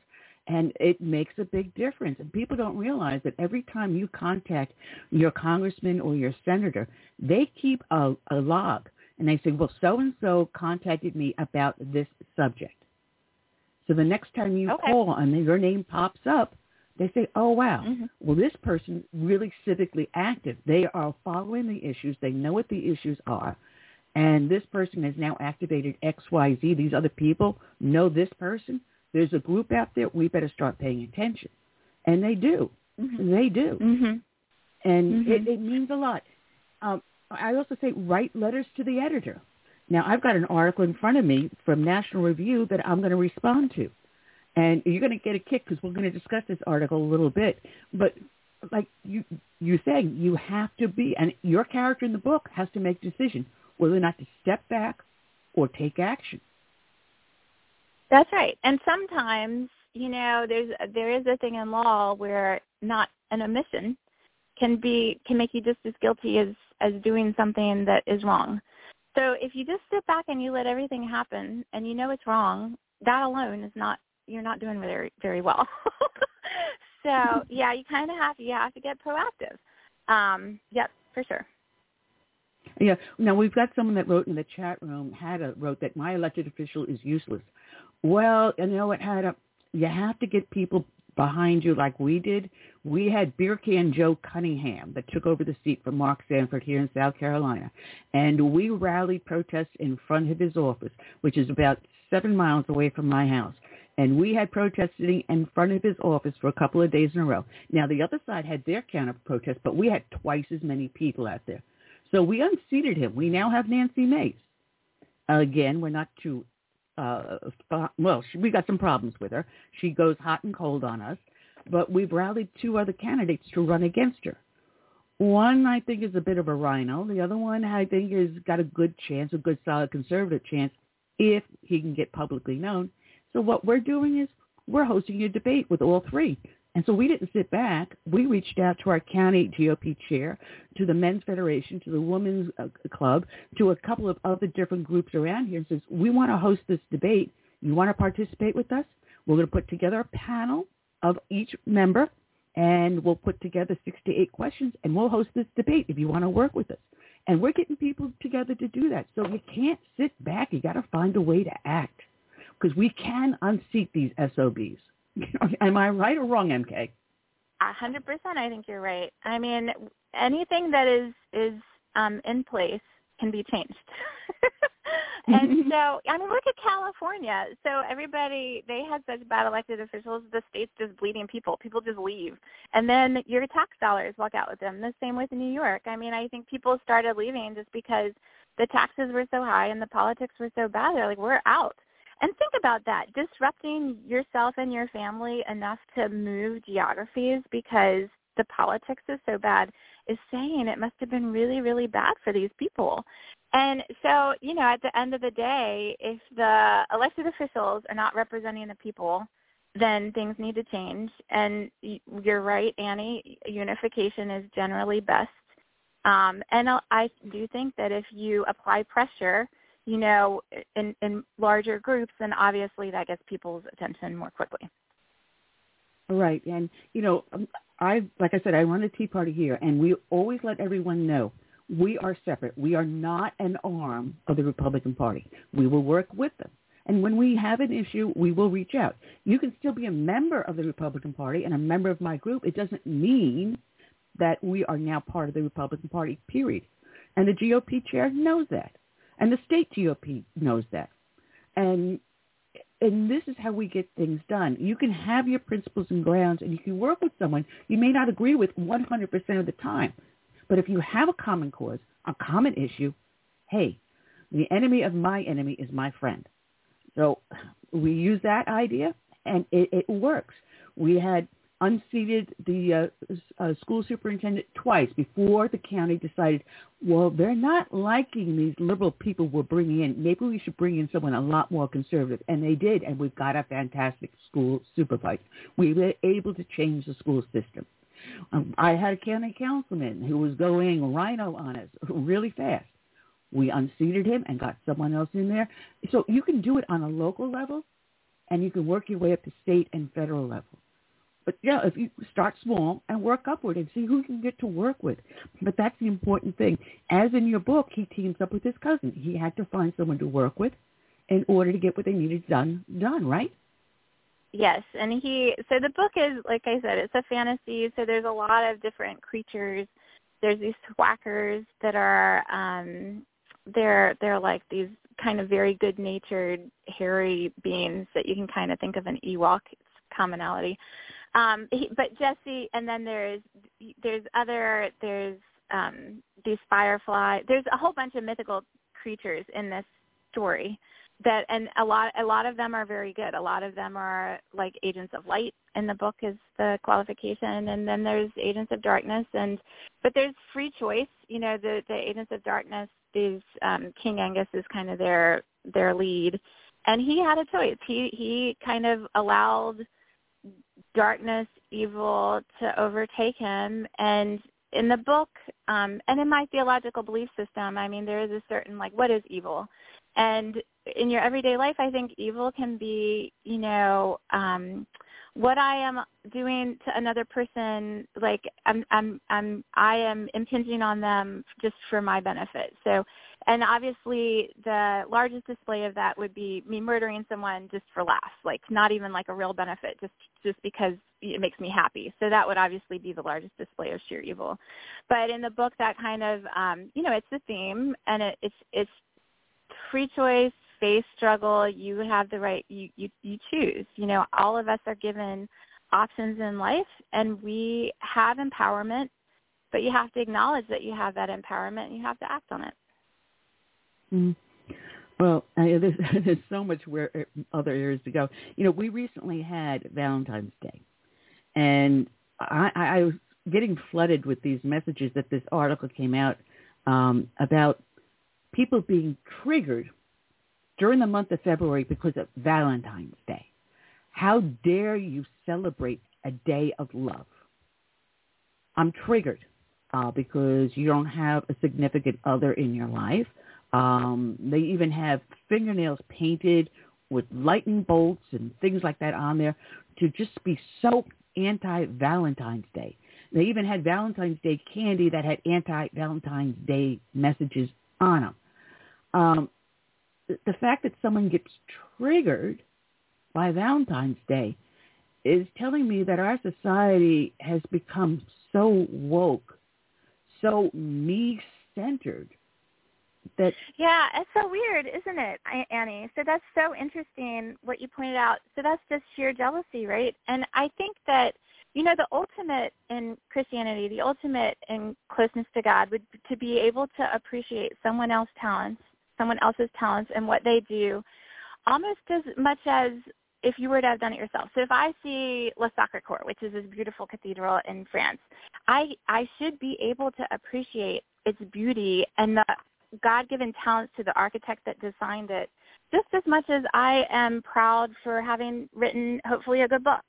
and it makes a big difference. And people don't realize that every time you contact your congressman or your senator, they keep a, a log, and they say, well, so-and-so contacted me about this subject. So the next time you okay. call and your name pops up, they say, oh, wow, mm-hmm. well, this person really civically active. They are following the issues. They know what the issues are and this person has now activated XYZ, these other people know this person, there's a group out there, we better start paying attention. And they do. Mm-hmm. They do. Mm-hmm. And mm-hmm. It, it means a lot. Um, I also say write letters to the editor. Now, I've got an article in front of me from National Review that I'm going to respond to. And you're going to get a kick because we're going to discuss this article a little bit. But like you, you say, you have to be, and your character in the book has to make decision whether or not to step back or take action. That's right. And sometimes, you know, there's there is a thing in law where not an omission can be can make you just as guilty as as doing something that is wrong. So if you just sit back and you let everything happen and you know it's wrong, that alone is not you're not doing very very well. so yeah, you kind of have you have to get proactive. Um, yep, for sure. Yeah. Now we've got someone that wrote in the chat room had a wrote that my elected official is useless. Well, you know it had a you have to get people behind you like we did. We had beer can Joe Cunningham that took over the seat from Mark Sanford here in South Carolina. And we rallied protests in front of his office, which is about seven miles away from my house. And we had protests sitting in front of his office for a couple of days in a row. Now, the other side had their counter protest, but we had twice as many people out there. So we unseated him. We now have Nancy Mace. Again, we're not too uh, well, she, we got some problems with her. She goes hot and cold on us, but we've rallied two other candidates to run against her. One I think is a bit of a rhino. The other one I think has got a good chance, a good solid conservative chance, if he can get publicly known. So what we're doing is we're hosting a debate with all three. And so we didn't sit back. We reached out to our county GOP chair, to the Men's Federation, to the Women's uh, Club, to a couple of other different groups around here and says, we want to host this debate. You want to participate with us? We're going to put together a panel of each member, and we'll put together six to eight questions, and we'll host this debate if you want to work with us. And we're getting people together to do that. So you can't sit back. You got to find a way to act because we can unseat these SOBs. Am I right or wrong, MK? A hundred percent. I think you're right. I mean, anything that is is um, in place can be changed. and so, I mean, look at California. So everybody, they had such bad elected officials. The state's just bleeding people. People just leave, and then your tax dollars walk out with them. The same with New York. I mean, I think people started leaving just because the taxes were so high and the politics were so bad. They're like, we're out. And think about that, disrupting yourself and your family enough to move geographies because the politics is so bad is saying it must have been really, really bad for these people. And so, you know, at the end of the day, if the elected officials are not representing the people, then things need to change. And you're right, Annie, unification is generally best. Um, and I do think that if you apply pressure – you know, in, in larger groups, then obviously that gets people's attention more quickly. Right. And, you know, um, I, like I said, I run a Tea Party here, and we always let everyone know we are separate. We are not an arm of the Republican Party. We will work with them. And when we have an issue, we will reach out. You can still be a member of the Republican Party and a member of my group. It doesn't mean that we are now part of the Republican Party, period. And the GOP chair knows that. And the state GOP knows that. And and this is how we get things done. You can have your principles and grounds and you can work with someone you may not agree with 100% of the time. But if you have a common cause, a common issue, hey, the enemy of my enemy is my friend. So we use that idea and it, it works. We had unseated the uh, uh, school superintendent twice before the county decided, well, they're not liking these liberal people we're bringing in. Maybe we should bring in someone a lot more conservative. And they did, and we've got a fantastic school supervisor. We were able to change the school system. Um, I had a county councilman who was going rhino on us really fast. We unseated him and got someone else in there. So you can do it on a local level, and you can work your way up to state and federal level. But yeah, if you start small and work upward and see who you can get to work with. But that's the important thing. As in your book, he teams up with his cousin. He had to find someone to work with in order to get what they needed done done, right? Yes, and he so the book is like I said, it's a fantasy, so there's a lot of different creatures. There's these thwackers that are um they're they're like these kind of very good natured hairy beings that you can kind of think of an Ewok commonality. Um, he, but Jesse, and then there's there's other there's um, these firefly. There's a whole bunch of mythical creatures in this story that and a lot a lot of them are very good. A lot of them are like agents of light in the book is the qualification and then there's agents of darkness and but there's free choice. You know the the agents of darkness these um king angus is kind of their their lead. And he had a choice. He he kind of allowed darkness, evil to overtake him, and in the book um, and in my theological belief system, I mean, there is a certain like, what is evil? And in your everyday life, I think evil can be, you know, um, what I am doing to another person, like I'm, I'm, I'm, I am impinging on them just for my benefit. So, and obviously the largest display of that would be me murdering someone just for laughs, like not even like a real benefit, just, just because it makes me happy. So that would obviously be the largest display of sheer evil. But in the book, that kind of, um, you know, it's the theme and it, it's, it's free choice, face struggle, you have the right you, you you choose. You know, all of us are given options in life and we have empowerment, but you have to acknowledge that you have that empowerment and you have to act on it. Mm. Well, I, there's, there's so much where other areas to go. You know, we recently had Valentine's Day, and I, I was getting flooded with these messages that this article came out um, about people being triggered during the month of February because of Valentine's Day. How dare you celebrate a day of love? I'm triggered uh, because you don't have a significant other in your life. Um, they even have fingernails painted with lightning bolts and things like that on there to just be so anti-Valentine's Day. They even had Valentine's Day candy that had anti-Valentine's Day messages on them. Um, the fact that someone gets triggered by Valentine's Day is telling me that our society has become so woke, so me-centered that yeah it's so weird isn't it annie? So that's so interesting what you pointed out. So that's just sheer jealousy right? And i think that you know the ultimate in christianity the ultimate in closeness to god would to be able to appreciate someone else's talents someone else's talents and what they do almost as much as if you were to have done it yourself. So if I see Le Sacre Coeur, which is this beautiful cathedral in France, I I should be able to appreciate its beauty and the God-given talents to the architect that designed it just as much as I am proud for having written hopefully a good book.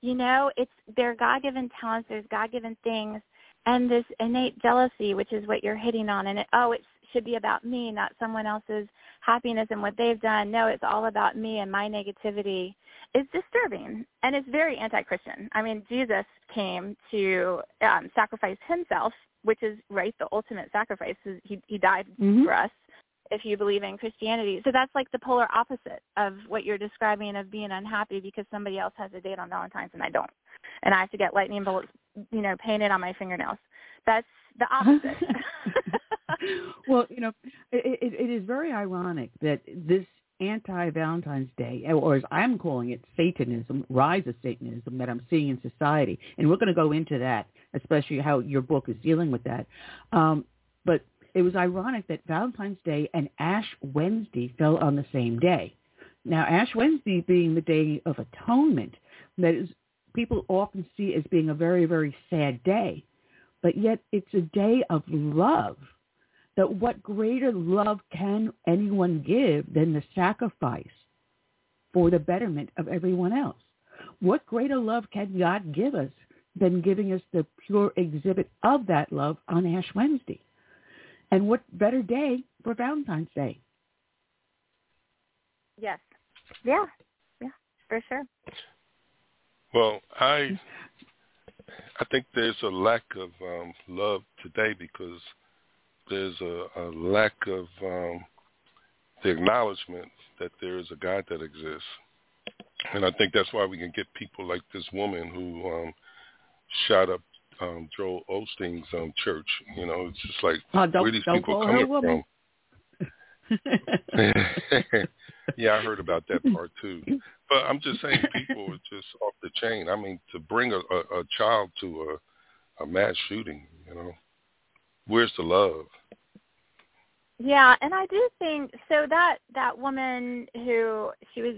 You know, it's their God-given talents, there's God-given things, and this innate jealousy, which is what you're hitting on, and it, oh, it's should be about me, not someone else's happiness and what they've done. No, it's all about me and my negativity is disturbing and it's very anti-Christian. I mean, Jesus came to um, sacrifice himself, which is right the ultimate sacrifice. He he died mm-hmm. for us if you believe in Christianity. So that's like the polar opposite of what you're describing of being unhappy because somebody else has a date on Valentine's and I don't. And I have to get lightning bolts, you know, painted on my fingernails. That's the opposite. well, you know, it, it, it is very ironic that this anti-Valentine's Day, or as I'm calling it, Satanism, rise of Satanism that I'm seeing in society, and we're going to go into that, especially how your book is dealing with that. Um, but it was ironic that Valentine's Day and Ash Wednesday fell on the same day. Now, Ash Wednesday being the Day of Atonement, that is, people often see as being a very, very sad day, but yet it's a day of love that what greater love can anyone give than the sacrifice for the betterment of everyone else? What greater love can God give us than giving us the pure exhibit of that love on Ash Wednesday? And what better day for Valentine's Day? Yes. Yeah. Yeah, for sure. Well, I I think there's a lack of um, love today because there's a, a lack of um, the acknowledgement that there is a God that exists. And I think that's why we can get people like this woman who um, shot up um, Joel Osteen's um, church. You know, it's just like oh, where these people coming from? yeah, I heard about that part too. But I'm just saying people are just off the chain. I mean, to bring a, a, a child to a, a mass shooting, you know, where's the love? Yeah, and I do think so that that woman who she was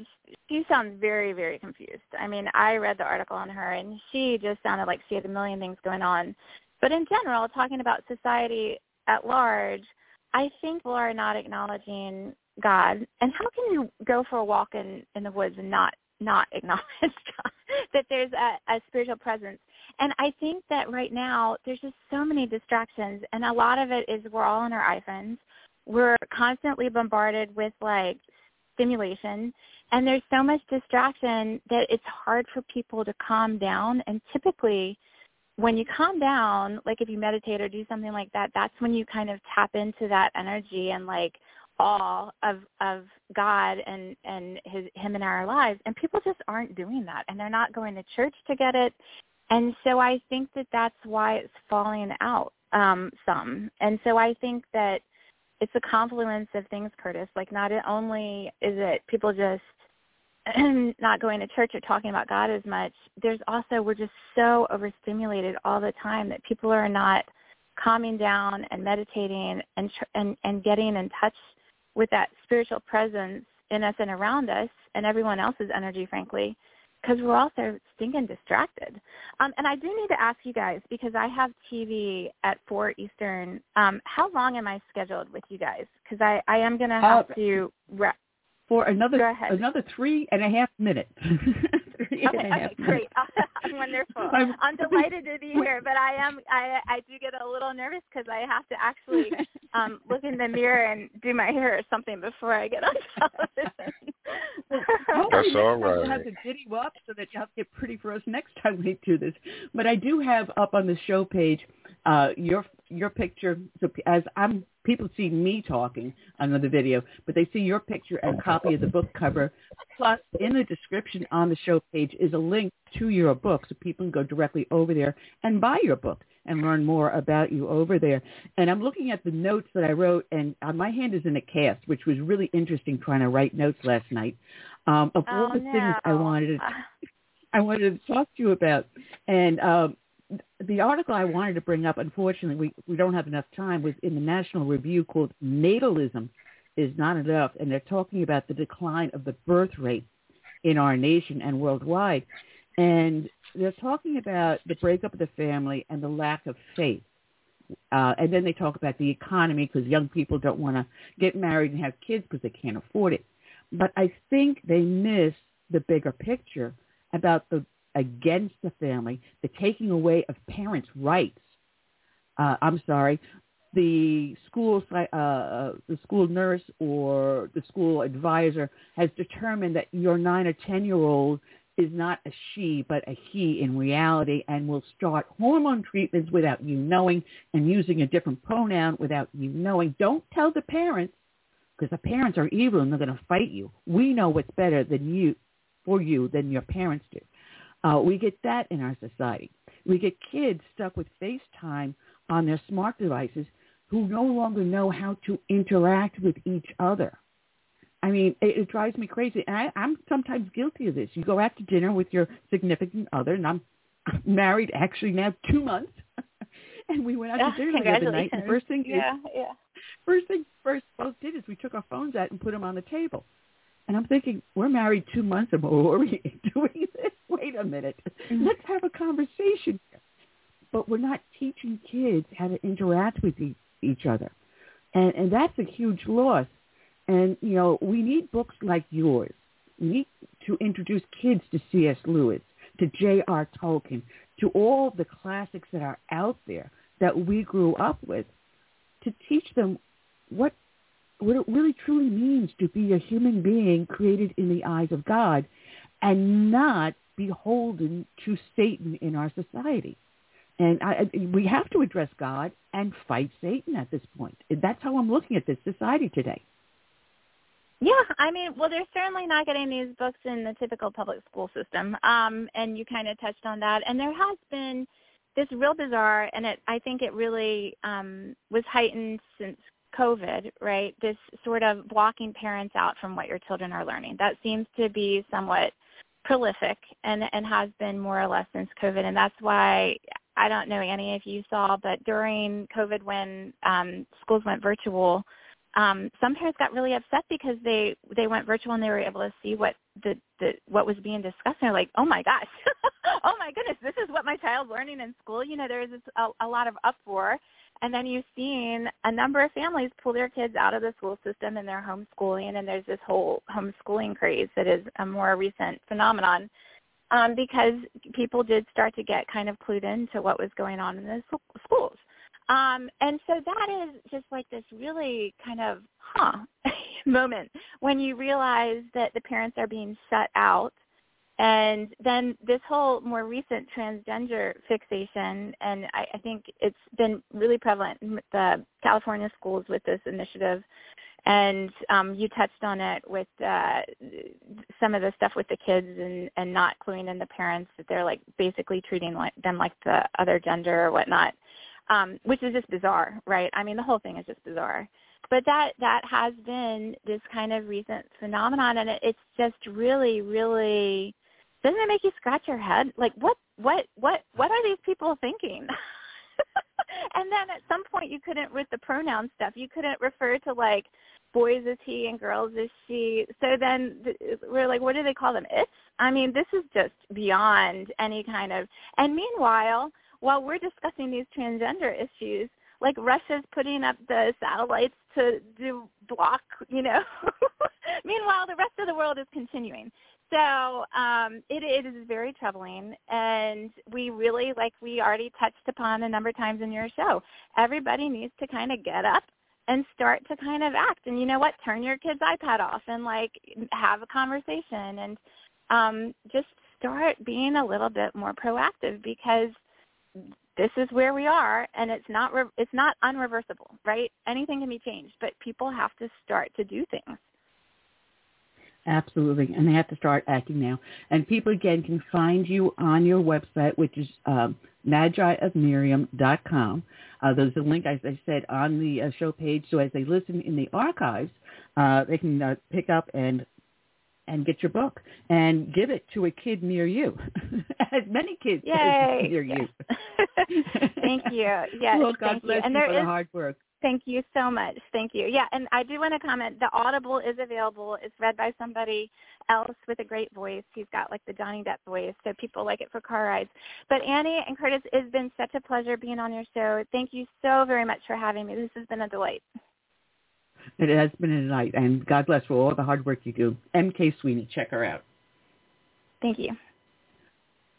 she sounds very very confused. I mean, I read the article on her and she just sounded like she had a million things going on. But in general, talking about society at large, I think people are not acknowledging God. And how can you go for a walk in in the woods and not not acknowledge God, that there's a, a spiritual presence? And I think that right now there's just so many distractions, and a lot of it is we're all on our iPhones. We're constantly bombarded with like stimulation, and there's so much distraction that it's hard for people to calm down. And typically, when you calm down, like if you meditate or do something like that, that's when you kind of tap into that energy and like awe of of God and and his him in our lives and people just aren't doing that and they're not going to church to get it and so I think that that's why it's falling out um some. And so I think that it's a confluence of things Curtis. Like not only is it people just not going to church or talking about God as much there's also we're just so overstimulated all the time that people are not calming down and meditating and and and getting in touch with that spiritual presence in us and around us and everyone else's energy, frankly, because we're also stinking distracted. Um, and I do need to ask you guys because I have TV at four Eastern. Um, how long am I scheduled with you guys? Because I I am going to have uh, to wrap for another another three and a half minutes. three okay, okay, great, wonderful. I'm, I'm delighted to be here, but I am I I do get a little nervous because I have to actually um look in the mirror and do my hair or something before I get on television. That's all right. We'll have to giddy you up so that you have to get pretty for us next time we do this. But I do have up on the show page uh, your your picture. So as I'm people see me talking on the video, but they see your picture and copy of the book cover. Plus, in the description on the show page is a link to your book, so people can go directly over there and buy your book and learn more about you over there. And I'm looking at the notes that I wrote, and uh, my hand is in a cast, which was really interesting trying to write notes last night. Um, of all oh, the no. things I wanted to, I wanted to talk to you about, and um, the article I wanted to bring up, unfortunately, we, we don't have enough time, was in the National Review called Natalism is Not Enough, and they're talking about the decline of the birth rate in our nation and worldwide. And they're talking about the breakup of the family and the lack of faith. Uh, and then they talk about the economy because young people don't want to get married and have kids because they can't afford it. But I think they miss the bigger picture about the against the family, the taking away of parents' rights. Uh, I'm sorry, the school uh, uh, the school nurse or the school advisor has determined that your nine or ten year old is not a she but a he in reality and will start hormone treatments without you knowing and using a different pronoun without you knowing. Don't tell the parents because the parents are evil and they're going to fight you. We know what's better than you for you than your parents do. Uh, we get that in our society. We get kids stuck with FaceTime on their smart devices who no longer know how to interact with each other. I mean, it, it drives me crazy. And I, I'm sometimes guilty of this. You go out to dinner with your significant other, and I'm married actually now two months. and we went out to dinner the other night. And first thing, yeah, yeah. First thing first both did is we took our phones out and put them on the table. And I'm thinking, we're married two months ago. Are we doing this? Wait a minute. Mm-hmm. Let's have a conversation. But we're not teaching kids how to interact with e- each other. And, and that's a huge loss. And, you know, we need books like yours. We need to introduce kids to C.S. Lewis, to J.R. Tolkien, to all the classics that are out there that we grew up with, to teach them what what it really truly means to be a human being created in the eyes of God and not beholden to Satan in our society. And I, we have to address God and fight Satan at this point. That's how I'm looking at this society today. Yeah, I mean, well, they're certainly not getting these books in the typical public school system, um, and you kind of touched on that. And there has been this real bizarre, and it, I think it really um, was heightened since COVID, right? This sort of blocking parents out from what your children are learning. That seems to be somewhat prolific and and has been more or less since COVID, and that's why I don't know Annie if you saw, but during COVID when um, schools went virtual, um, some parents got really upset because they they went virtual and they were able to see what the, the what was being discussed. And they're like, oh my gosh, oh my goodness, this is what my child's learning in school. You know, there is a, a lot of uproar and then you've seen a number of families pull their kids out of the school system and they're homeschooling and there's this whole homeschooling craze that is a more recent phenomenon. um, because people did start to get kind of clued into what was going on in the schools. Um, and so that is just like this really kind of huh moment when you realize that the parents are being shut out. And then this whole more recent transgender fixation, and I, I think it's been really prevalent in the California schools with this initiative and um, you touched on it with uh, some of the stuff with the kids and, and not cluing in the parents that they're like basically treating like, them like the other gender or whatnot, um, which is just bizarre, right? I mean, the whole thing is just bizarre. But that that has been this kind of recent phenomenon, and it, it's just really, really doesn't it make you scratch your head? Like, what, what, what, what are these people thinking? and then at some point you couldn't with the pronoun stuff you couldn't refer to like boys is he and girls is she. So then we're like, what do they call them? It's. I mean, this is just beyond any kind of. And meanwhile, while we're discussing these transgender issues, like Russia's putting up the satellites to do block, you know. meanwhile, the rest of the world is continuing. So um, it, it is very troubling, and we really, like we already touched upon a number of times in your show, everybody needs to kind of get up and start to kind of act. And you know what? Turn your kid's ipad off and like have a conversation and um just start being a little bit more proactive because this is where we are and it's not re- it's not unreversible right? Anything can be changed but people have to start to do things Absolutely, and they have to start acting now. And people again can find you on your website, which is um, magiofmiriam.com. Uh, there's a link, as I said, on the uh, show page. So as they listen in the archives, uh, they can uh, pick up and and get your book and give it to a kid near you. as many kids Yay. near you. thank you. Yes, well, God thank bless you. And you for is, the hard work. Thank you so much. Thank you. Yeah, and I do want to comment. The Audible is available. It's read by somebody else with a great voice. He's got like the Johnny Depp voice, so people like it for car rides. But Annie and Curtis, it's been such a pleasure being on your show. Thank you so very much for having me. This has been a delight. It has been a delight, and God bless for all the hard work you do. MK Sweeney, check her out. Thank you.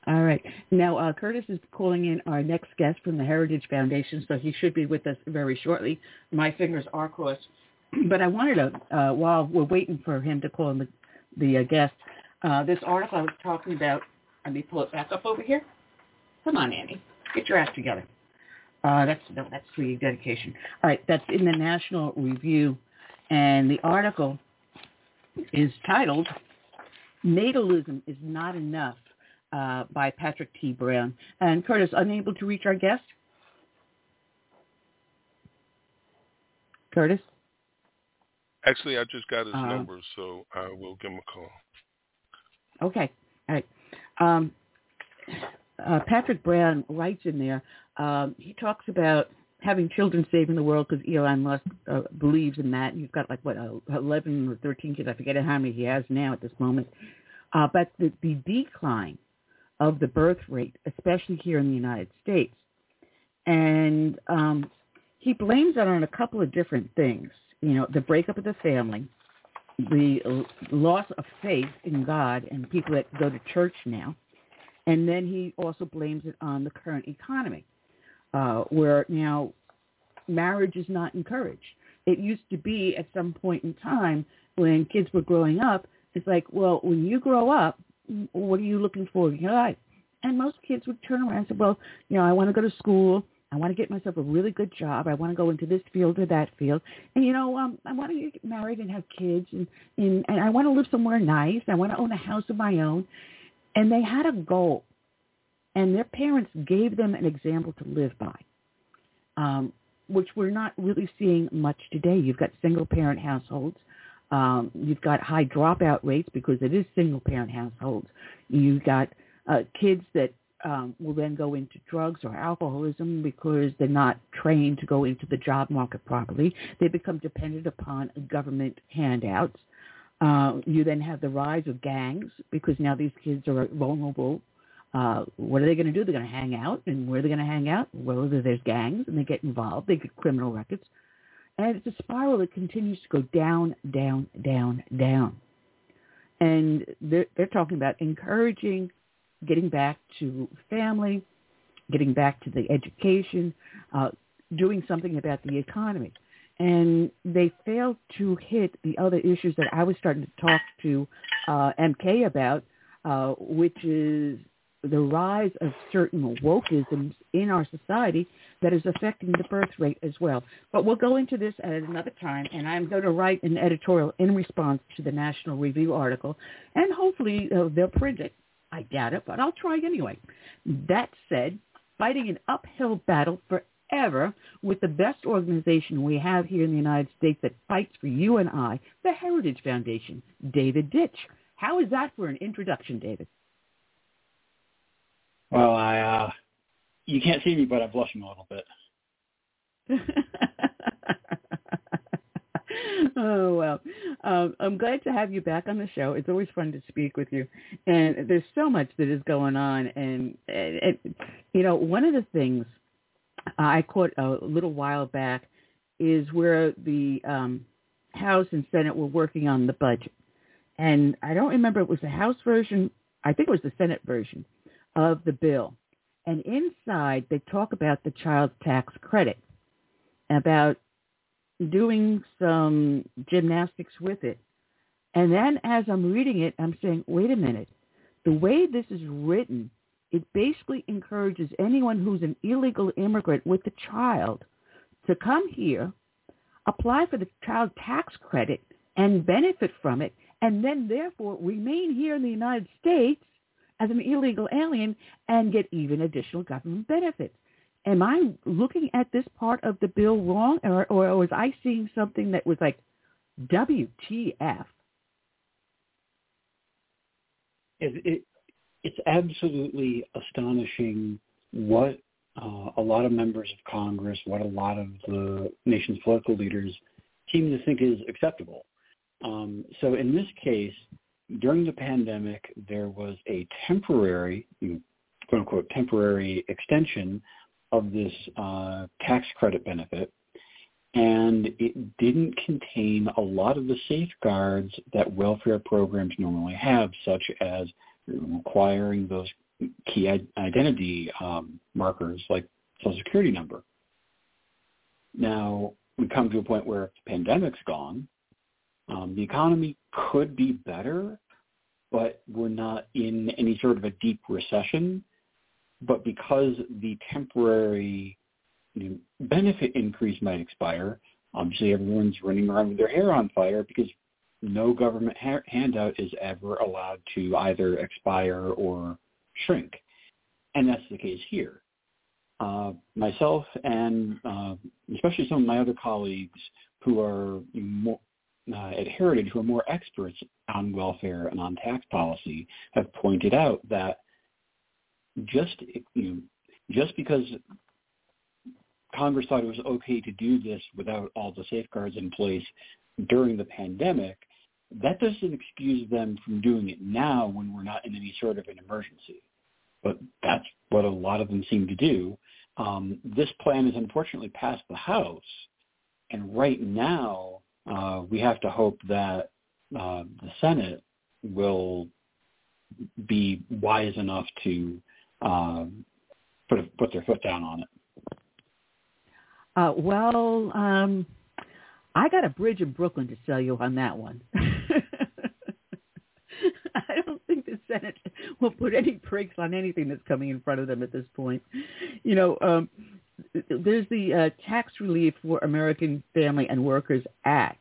All right. Now, uh, Curtis is calling in our next guest from the Heritage Foundation, so he should be with us very shortly. My fingers are crossed. But I wanted to, uh, while we're waiting for him to call in the, the uh, guest, uh, this article I was talking about, let me pull it back up over here. Come on, Andy. Get your ass together. Uh, that's no, that's for your dedication. All right, that's in the National Review, and the article is titled "Natalism is Not Enough." Uh, by Patrick T. Brown. And Curtis, unable to reach our guest? Curtis? Actually, I just got his Uh, number, so I will give him a call. Okay. All right. Um, uh, Patrick Brown writes in there, um, he talks about having children saving the world because Elon Musk uh, believes in that. He's got like, what, uh, 11 or 13 kids. I forget how many he has now at this moment. Uh, but the, the decline of the birth rate, especially here in the United States. And um, he blames it on a couple of different things. You know, the breakup of the family, the loss of faith in God and people that go to church now, and then he also blames it on the current economy, uh, where now marriage is not encouraged. It used to be at some point in time when kids were growing up, it's like, well, when you grow up, what are you looking for in your life? And most kids would turn around and say, well, you know, I want to go to school. I want to get myself a really good job. I want to go into this field or that field. And, you know, um, I want to get married and have kids. And, and, and I want to live somewhere nice. I want to own a house of my own. And they had a goal. And their parents gave them an example to live by, um, which we're not really seeing much today. You've got single-parent households. Um, you've got high dropout rates because it is single-parent households. You've got uh, kids that um, will then go into drugs or alcoholism because they're not trained to go into the job market properly. They become dependent upon government handouts. Uh, you then have the rise of gangs because now these kids are vulnerable. Uh, what are they going to do? They're going to hang out, and where are they going to hang out? Well, there's gangs, and they get involved. They get criminal records, and it's a spiral that continues to go down, down, down, down. And they're, they're talking about encouraging getting back to family, getting back to the education, uh, doing something about the economy. And they failed to hit the other issues that I was starting to talk to uh, MK about, uh, which is the rise of certain wokeisms in our society that is affecting the birth rate as well. But we'll go into this at another time, and I'm going to write an editorial in response to the National Review article, and hopefully uh, they'll print it. I doubt it, but I'll try anyway. That said, fighting an uphill battle forever with the best organization we have here in the United States that fights for you and I, the Heritage Foundation, David Ditch. How is that for an introduction, David? Well, I uh, you can't see me, but I'm blushing a little bit. oh well, um, I'm glad to have you back on the show. It's always fun to speak with you, and there's so much that is going on. And, and, you know, one of the things I caught a little while back is where the um, House and Senate were working on the budget, and I don't remember it was the House version. I think it was the Senate version of the bill. And inside, they talk about the child tax credit, about doing some gymnastics with it. And then as I'm reading it, I'm saying, wait a minute. The way this is written, it basically encourages anyone who's an illegal immigrant with a child to come here, apply for the child tax credit, and benefit from it, and then therefore remain here in the United States as an illegal alien and get even additional government benefits. Am I looking at this part of the bill wrong, or, or was I seeing something that was like WTF? It, it, it's absolutely astonishing what uh, a lot of members of Congress, what a lot of the nation's political leaders seem to think is acceptable. Um, so in this case, during the pandemic, there was a temporary, quote unquote, temporary extension of this uh, tax credit benefit, and it didn't contain a lot of the safeguards that welfare programs normally have, such as requiring those key identity um, markers like social security number. Now, we come to a point where the pandemic's gone, um, the economy could be better, but we're not in any sort of a deep recession. But because the temporary you know, benefit increase might expire, obviously everyone's running around with their hair on fire because no government ha- handout is ever allowed to either expire or shrink. And that's the case here. Uh, myself and uh, especially some of my other colleagues who are more, uh, at Heritage who are more experts on welfare and on tax policy have pointed out that just you know, just because Congress thought it was okay to do this without all the safeguards in place during the pandemic, that doesn't excuse them from doing it now when we're not in any sort of an emergency. But that's what a lot of them seem to do. Um, this plan is unfortunately passed the House, and right now uh, we have to hope that uh, the Senate will be wise enough to uh, put a, put their foot down on it. Uh, well, um, I got a bridge in Brooklyn to sell you on that one. I don't think the Senate will put any brakes on anything that's coming in front of them at this point. You know, um, there's the uh, Tax Relief for American Family and Workers Act,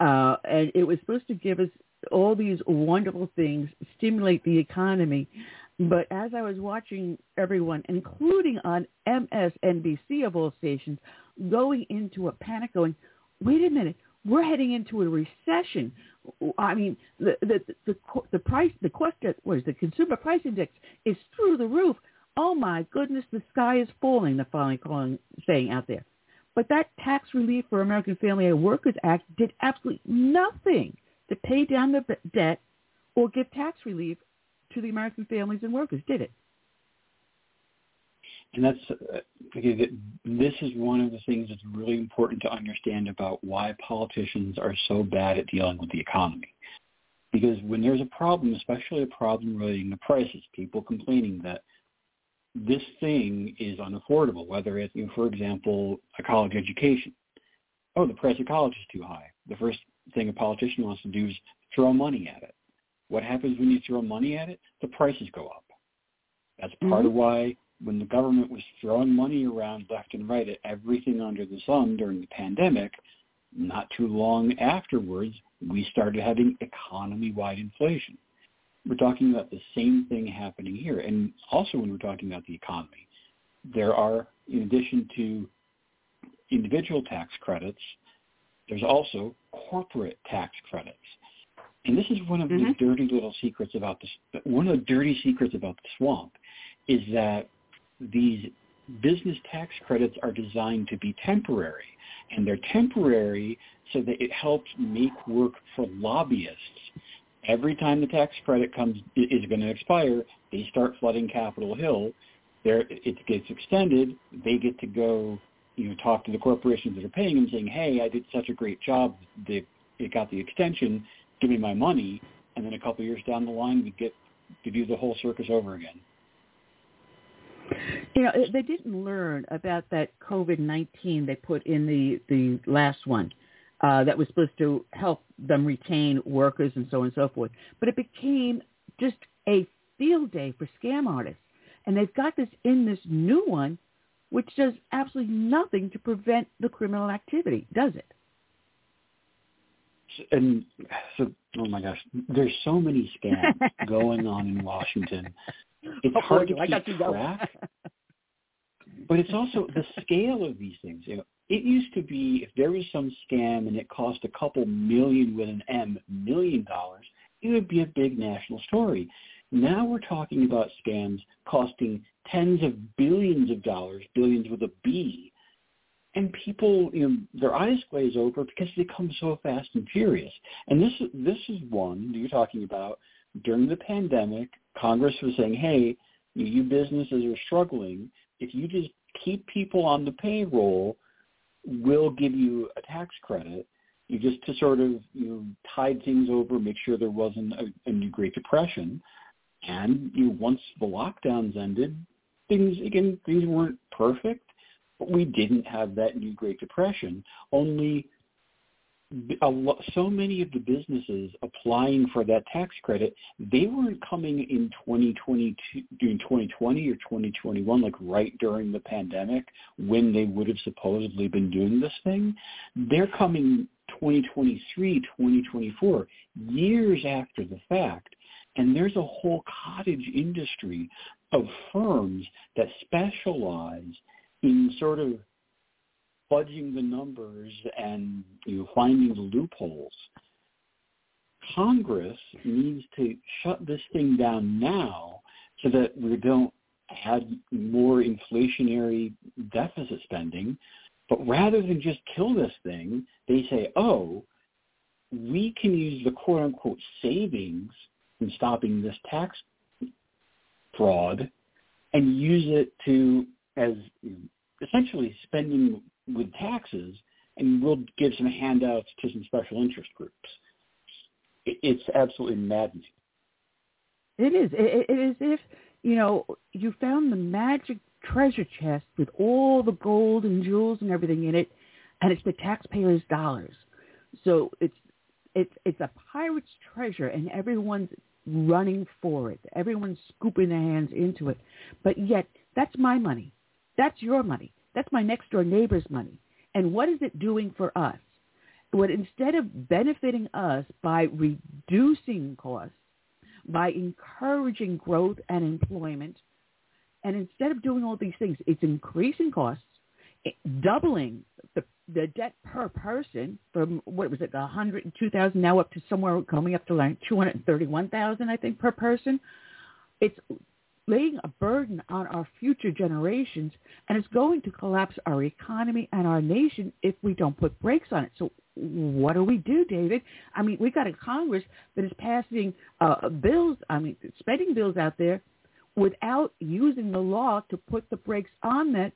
uh, and it was supposed to give us all these wonderful things, stimulate the economy. But as I was watching everyone, including on MSNBC of all stations, going into a panic, going, "Wait a minute, we're heading into a recession." I mean, the the the, the price, the cost, what is the consumer price index is through the roof oh my goodness, the sky is falling, they're finally calling, saying out there. But that Tax Relief for American Family and Workers Act did absolutely nothing to pay down the debt or give tax relief to the American families and workers, did it? And that's uh, okay, this is one of the things that's really important to understand about why politicians are so bad at dealing with the economy. Because when there's a problem, especially a problem relating to prices, people complaining that this thing is unaffordable, whether it's, you know, for example, a college education. Oh, the price of college is too high. The first thing a politician wants to do is throw money at it. What happens when you throw money at it? The prices go up. That's part Mhm. of why when the government was throwing money around left and right at everything under the sun during the pandemic, not too long afterwards, we started having economy-wide inflation. We're talking about the same thing happening here. And also when we're talking about the economy, there are, in addition to individual tax credits, there's also corporate tax credits. And this is one of Mhm. the dirty little secrets about this. One of the dirty secrets about the swamp is that these business tax credits are designed to be temporary, and they're temporary so that it helps make work for lobbyists. Every time the tax credit comes is going to expire, they start flooding Capitol Hill. There, it gets extended. They get to go, you know, talk to the corporations that are paying them, saying, "Hey, I did such a great job. They, it got the extension. Give me my money." And then a couple years down the line, we get to do the whole circus over again. You know, they didn't learn about that COVID-19 they put in the, the last one uh, that was supposed to help them retain workers and so on and so forth. But it became just a field day for scam artists. And they've got this in this new one, which does absolutely nothing to prevent the criminal activity, does it? and so oh my gosh, there's so many scams going on in Washington. It's Oh, hard to I got keep track, but it's also the scale of these things. You know, it used to be if there was some scam and it cost a couple million with an M million dollars, it would be a big national story. Now we're talking about scams costing tens of billions of dollars, billions with a B, and people, you know, their eyes glaze over because they come so fast and furious. And this this is one you're talking about during the pandemic. Congress was saying, "Hey, you businesses are struggling. If you just keep people on the payroll, we'll give you a tax credit." You just to sort of you know tide things over, make sure there wasn't a, a new Great Depression, and you know, once the lockdowns ended, things again things weren't perfect but we didn't have that new Great Depression. Only so many of the businesses applying for that tax credit, they weren't coming in 2022, in 2020 or 2021, like right during the pandemic when they would have supposedly been doing this thing. They're coming 2023, 2024, years after the fact. And there's a whole cottage industry of firms that specialize in sort of fudging the numbers and you know finding the loopholes. Congress needs to shut this thing down now so that we don't add more inflationary deficit spending. But rather than just kill this thing, they say, oh, we can use the quote unquote savings from stopping this tax fraud and use it to as essentially spending with taxes, and we'll give some handouts to some special interest groups. It's absolutely maddening. It is. It, it is if you know you found the magic treasure chest with all the gold and jewels and everything in it, and it's the taxpayers' dollars. So it's it's it's a pirate's treasure, and everyone's running for it. Everyone's scooping their hands into it, but yet that's my money. That's your money. That's my next door neighbor's money. And what is it doing for us? What instead of benefiting us by reducing costs, by encouraging growth and employment, and instead of doing all these things, it's increasing costs, eh, doubling the, the debt per person from what was it, two thousand now up to somewhere coming up to like two hundred and thirty-one thousand, I think, per person. It's laying a burden on our future generations, and it's going to collapse our economy and our nation if we don't put brakes on it. So what do we do, David? I mean, we've got a Congress that is passing uh, bills, I mean, spending bills out there without using the law to put the brakes on that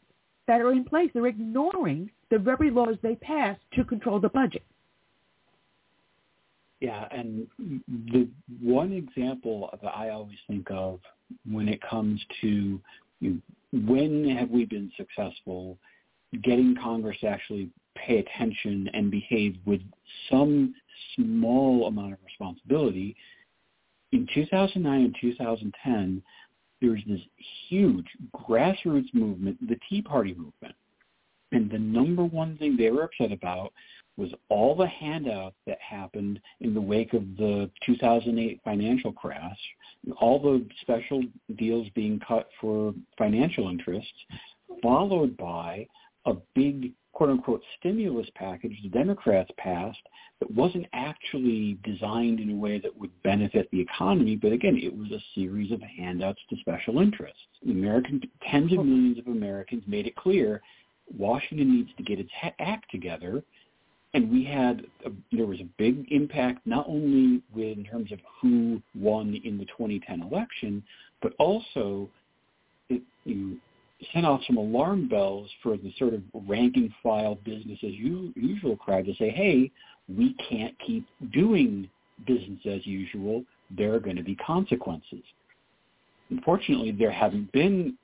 that are in place. They're ignoring the very laws they passed to control the budget. Yeah, and the one example that I always think of when it comes to you know, when have we been successful getting Congress to actually pay attention and behave with some small amount of responsibility. In 2009 and 2010, there was this huge grassroots movement, the Tea Party movement. And the number one thing they were upset about was all the handouts that happened in the wake of the 2008 financial crash, all the special deals being cut for financial interests, followed by a big quote unquote stimulus package the Democrats passed that wasn't actually designed in a way that would benefit the economy, but again, it was a series of handouts to special interests. American tens of millions of Americans made it clear Washington needs to get its act together and we had a, there was a big impact not only with in terms of who won in the 2010 election, but also it, you sent off some alarm bells for the sort of ranking file business as usual crowd to say, hey, we can't keep doing business as usual. There are going to be consequences. Unfortunately, there haven't been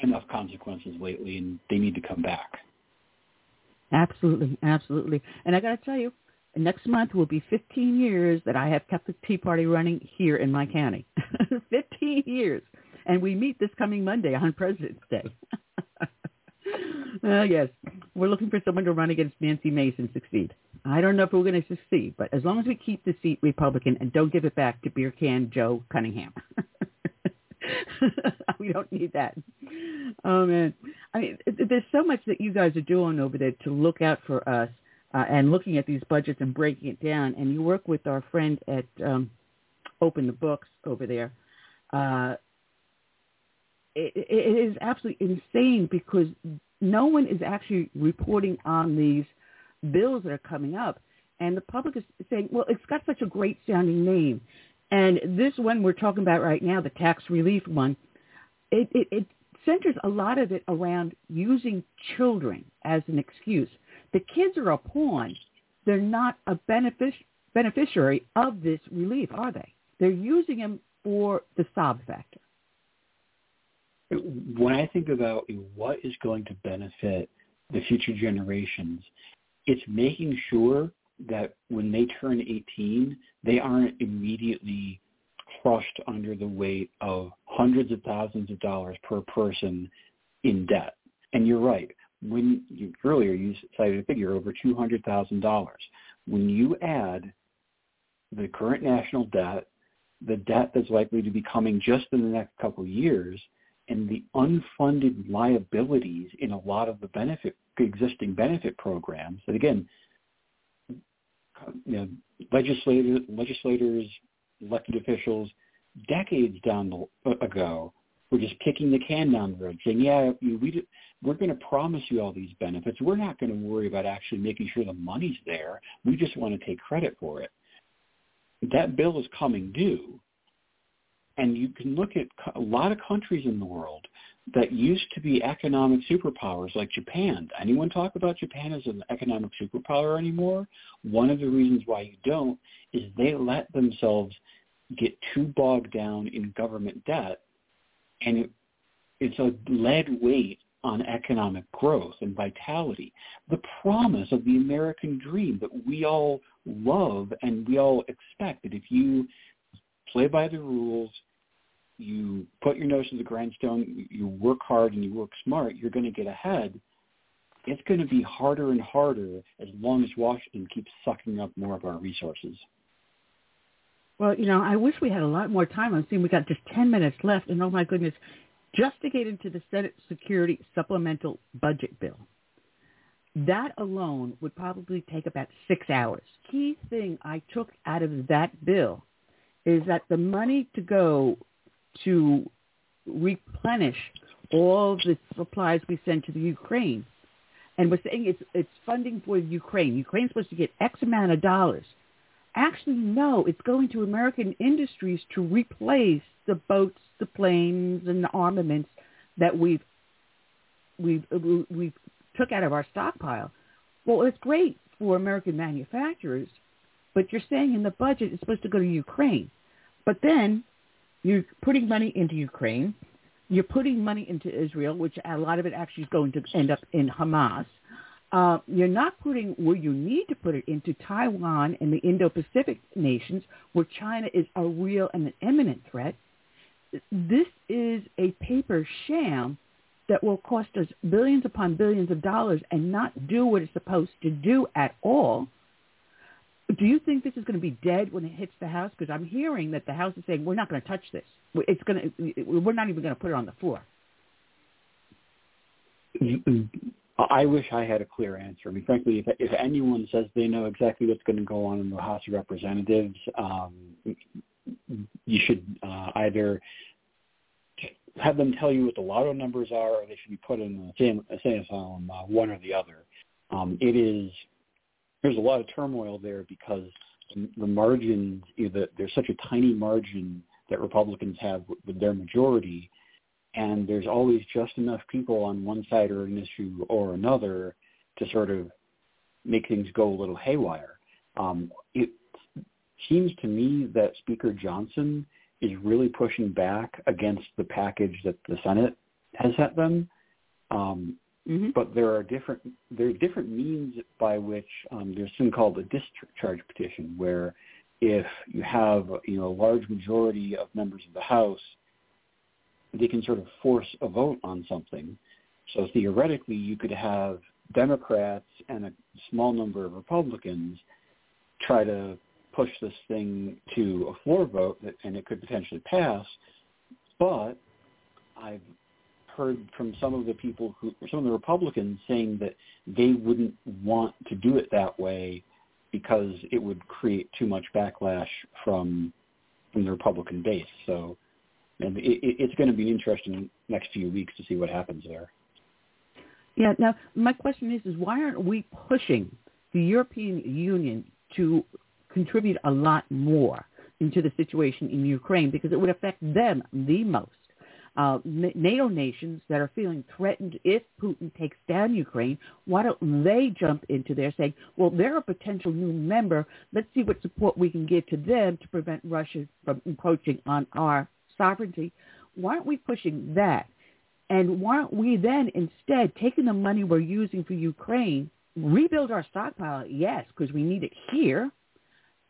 enough consequences lately, and they need to come back. Absolutely, absolutely. And I got to tell you, next month will be 15 years that I have kept the Tea Party running here in my county. 15 years. And we meet this coming Monday on President's Day. uh, yes, we're looking for someone to run against Nancy Mace and succeed. I don't know if we're going to succeed, but as long as we keep the seat Republican and don't give it back to beer can Joe Cunningham. we don't need that. Oh man, I mean, there's so much that you guys are doing over there to look out for us uh, and looking at these budgets and breaking it down. And you work with our friend at um, Open the Books over there. Uh, it, it is absolutely insane because no one is actually reporting on these bills that are coming up. And the public is saying, well, it's got such a great sounding name. And this one we're talking about right now, the tax relief one, it, it, it centers a lot of it around using children as an excuse. The kids are a pawn. They're not a benefic- beneficiary of this relief, are they? They're using them for the sob factor. When I think about what is going to benefit the future generations, it's making sure that when they turn 18, they aren't immediately crushed under the weight of hundreds of thousands of dollars per person in debt. And you're right. When you, earlier you cited a figure over $200,000. When you add the current national debt, the debt that's likely to be coming just in the next couple of years, and the unfunded liabilities in a lot of the benefit existing benefit programs that again you know, legislators, legislators, elected officials, decades down the, ago, were just kicking the can down the road, saying, "Yeah, we we're going to promise you all these benefits. We're not going to worry about actually making sure the money's there. We just want to take credit for it." That bill is coming due, and you can look at a lot of countries in the world that used to be economic superpowers like Japan. Anyone talk about Japan as an economic superpower anymore? One of the reasons why you don't is they let themselves get too bogged down in government debt and it, it's a lead weight on economic growth and vitality. The promise of the American dream that we all love and we all expect that if you play by the rules, you put your nose to the grindstone, you work hard and you work smart, you're going to get ahead. It's going to be harder and harder as long as Washington keeps sucking up more of our resources. Well, you know, I wish we had a lot more time. I'm seeing we got just 10 minutes left, and oh my goodness, just to get into the Senate Security Supplemental Budget Bill. That alone would probably take about six hours. Key thing I took out of that bill is that the money to go to replenish all the supplies we send to the Ukraine. And we're saying it's, it's funding for Ukraine. Ukraine's supposed to get X amount of dollars. Actually, no, it's going to American industries to replace the boats, the planes, and the armaments that we've we've we've took out of our stockpile. Well, it's great for American manufacturers, but you're saying in the budget it's supposed to go to Ukraine. But then you're putting money into Ukraine. You're putting money into Israel, which a lot of it actually is going to end up in Hamas. Uh, you're not putting where you need to put it into Taiwan and the Indo-Pacific nations, where China is a real and an imminent threat. This is a paper sham that will cost us billions upon billions of dollars and not do what it's supposed to do at all. Do you think this is going to be dead when it hits the House? Because I'm hearing that the House is saying we're not going to touch this. It's going to. We're not even going to put it on the floor. I wish I had a clear answer. I mean, frankly, if, if anyone says they know exactly what's going to go on in the House of Representatives, um, you should uh, either have them tell you what the lotto numbers are, or they should be put in the same, asylum, uh, one or the other. Um, it is there's a lot of turmoil there because the margins, you know, the, there's such a tiny margin that Republicans have with their majority and there's always just enough people on one side or an issue or another to sort of make things go a little haywire. Um, it seems to me that Speaker Johnson is really pushing back against the package that the Senate has sent them. Um, mm-hmm. But there are different there are different means by which um, there's something called a discharge petition, where if you have you know a large majority of members of the House they can sort of force a vote on something. So theoretically, you could have Democrats and a small number of Republicans try to push this thing to a floor vote, and it could potentially pass. But I've heard from some of the people who, some of the Republicans saying that they wouldn't want to do it that way because it would create too much backlash from from the Republican base. So and it, it's going to be interesting next few weeks to see what happens there. Yeah. Now, my question is: is why aren't we pushing the European Union to contribute a lot more into the situation in Ukraine because it would affect them the most? Uh, NATO nations that are feeling threatened if Putin takes down Ukraine, why don't they jump into there saying, well, they're a potential new member. Let's see what support we can give to them to prevent Russia from encroaching on our sovereignty. Why aren't we pushing that? And why aren't we then instead taking the money we're using for Ukraine, rebuild our stockpile, yes, because we need it here,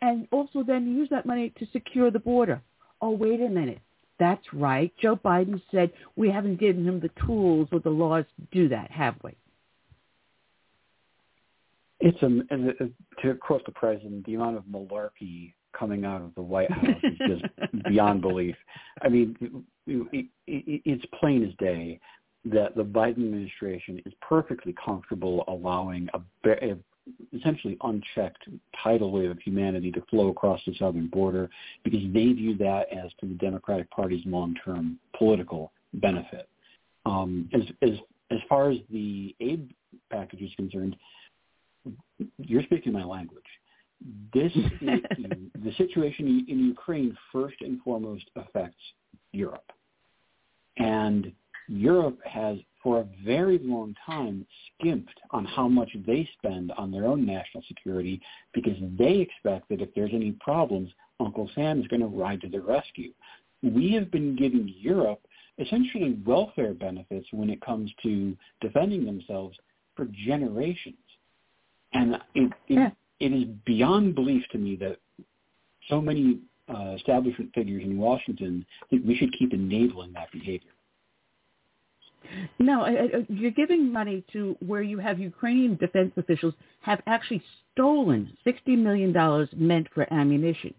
and also then use that money to secure the border? Oh, wait a minute. That's right. Joe Biden said we haven't given him the tools or the laws to do that, have we? It's a, to quote the president, the amount of malarkey coming out of the White House is just beyond belief. I mean, it, it, it's plain as day that the Biden administration is perfectly comfortable allowing a, a essentially unchecked tidal wave of humanity to flow across the southern border because they view that as to the Democratic Party's long-term political benefit. Um, as, as as far as the aid package is concerned, you're speaking my language this the situation in Ukraine first and foremost affects Europe. And Europe has for a very long time skimped on how much they spend on their own national security because they expect that if there's any problems, Uncle Sam is going to ride to their rescue. We have been giving Europe essentially welfare benefits when it comes to defending themselves for generations. And it, it, yeah it is beyond belief to me that so many uh, establishment figures in Washington think we should keep enabling that behavior. No, uh, you're giving money to where you have Ukrainian defense officials have actually stolen $60 million meant for ammunition.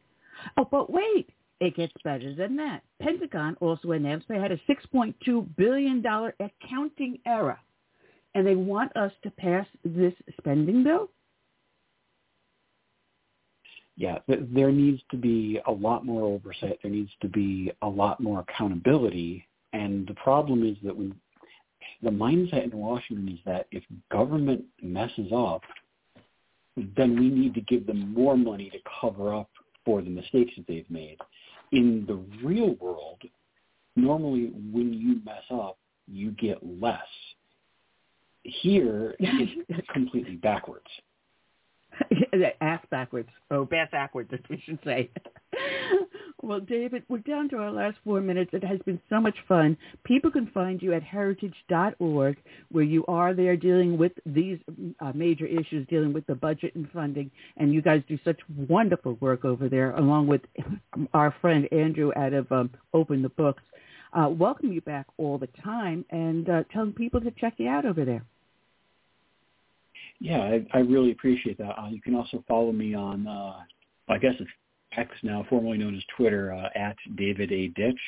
Oh, but wait, it gets better than that. Pentagon also announced they had a $6.2 billion accounting error, and they want us to pass this spending bill? yeah, there needs to be a lot more oversight. There needs to be a lot more accountability. And the problem is that when the mindset in Washington is that if government messes up, then we need to give them more money to cover up for the mistakes that they've made. In the real world, normally when you mess up, you get less. Here, it's completely backwards. ass backwards, oh, or bass backwards, we should say. Well, David, we're down to our last four minutes. It has been so much fun. People can find you at heritage.org, where you are there dealing with these uh, major issues, dealing with the budget and funding, and you guys do such wonderful work over there, along with our friend Andrew out of um, Open the Books. Uh, welcome you back all the time, and uh, telling people to check you out over there. Yeah, I, I really appreciate that. Uh, you can also follow me on, uh, I guess it's X now, formerly known as Twitter, uh, at David A. Ditch.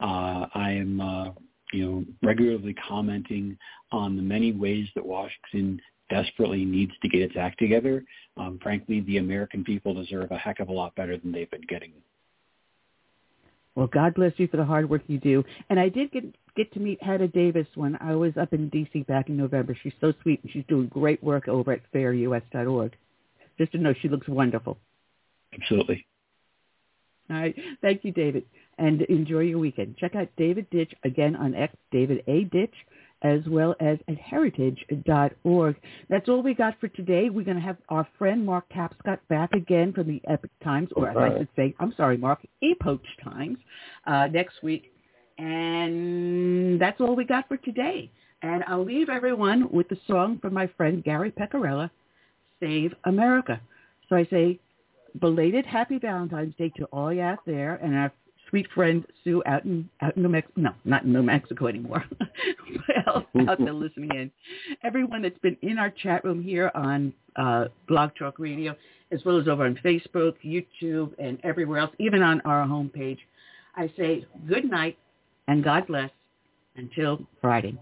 Uh, I am, uh, you know, regularly commenting on the many ways that Washington desperately needs to get its act together. Um, frankly, the American people deserve a heck of a lot better than they've been getting. Well, God bless you for the hard work you do. And I did get get to meet Hedda Davis when I was up in D.C. back in November. She's so sweet, and she's doing great work over at fairus.org. Just to know, she looks wonderful. Absolutely. All right. Thank you, David. And enjoy your weekend. Check out David Ditch again on X, David A. Ditch, as well as at heritage.org. That's all we got for today. We're going to have our friend Mark Tapscott back again from the Epoch Times, or as I should say, I'm sorry, Mark, Epoch Times, uh, next week. And that's all we got for today. And I'll leave everyone with the song from my friend Gary Pecorella, Save America. So I say belated happy Valentine's Day to all you out there and our sweet friend Sue out in out in New Mexico. No, not in New Mexico anymore. well, out there listening in. Everyone that's been in our chat room here on uh, Blog Talk Radio, as well as over on Facebook, YouTube, and everywhere else, even on our homepage. I say good night and God bless until Friday.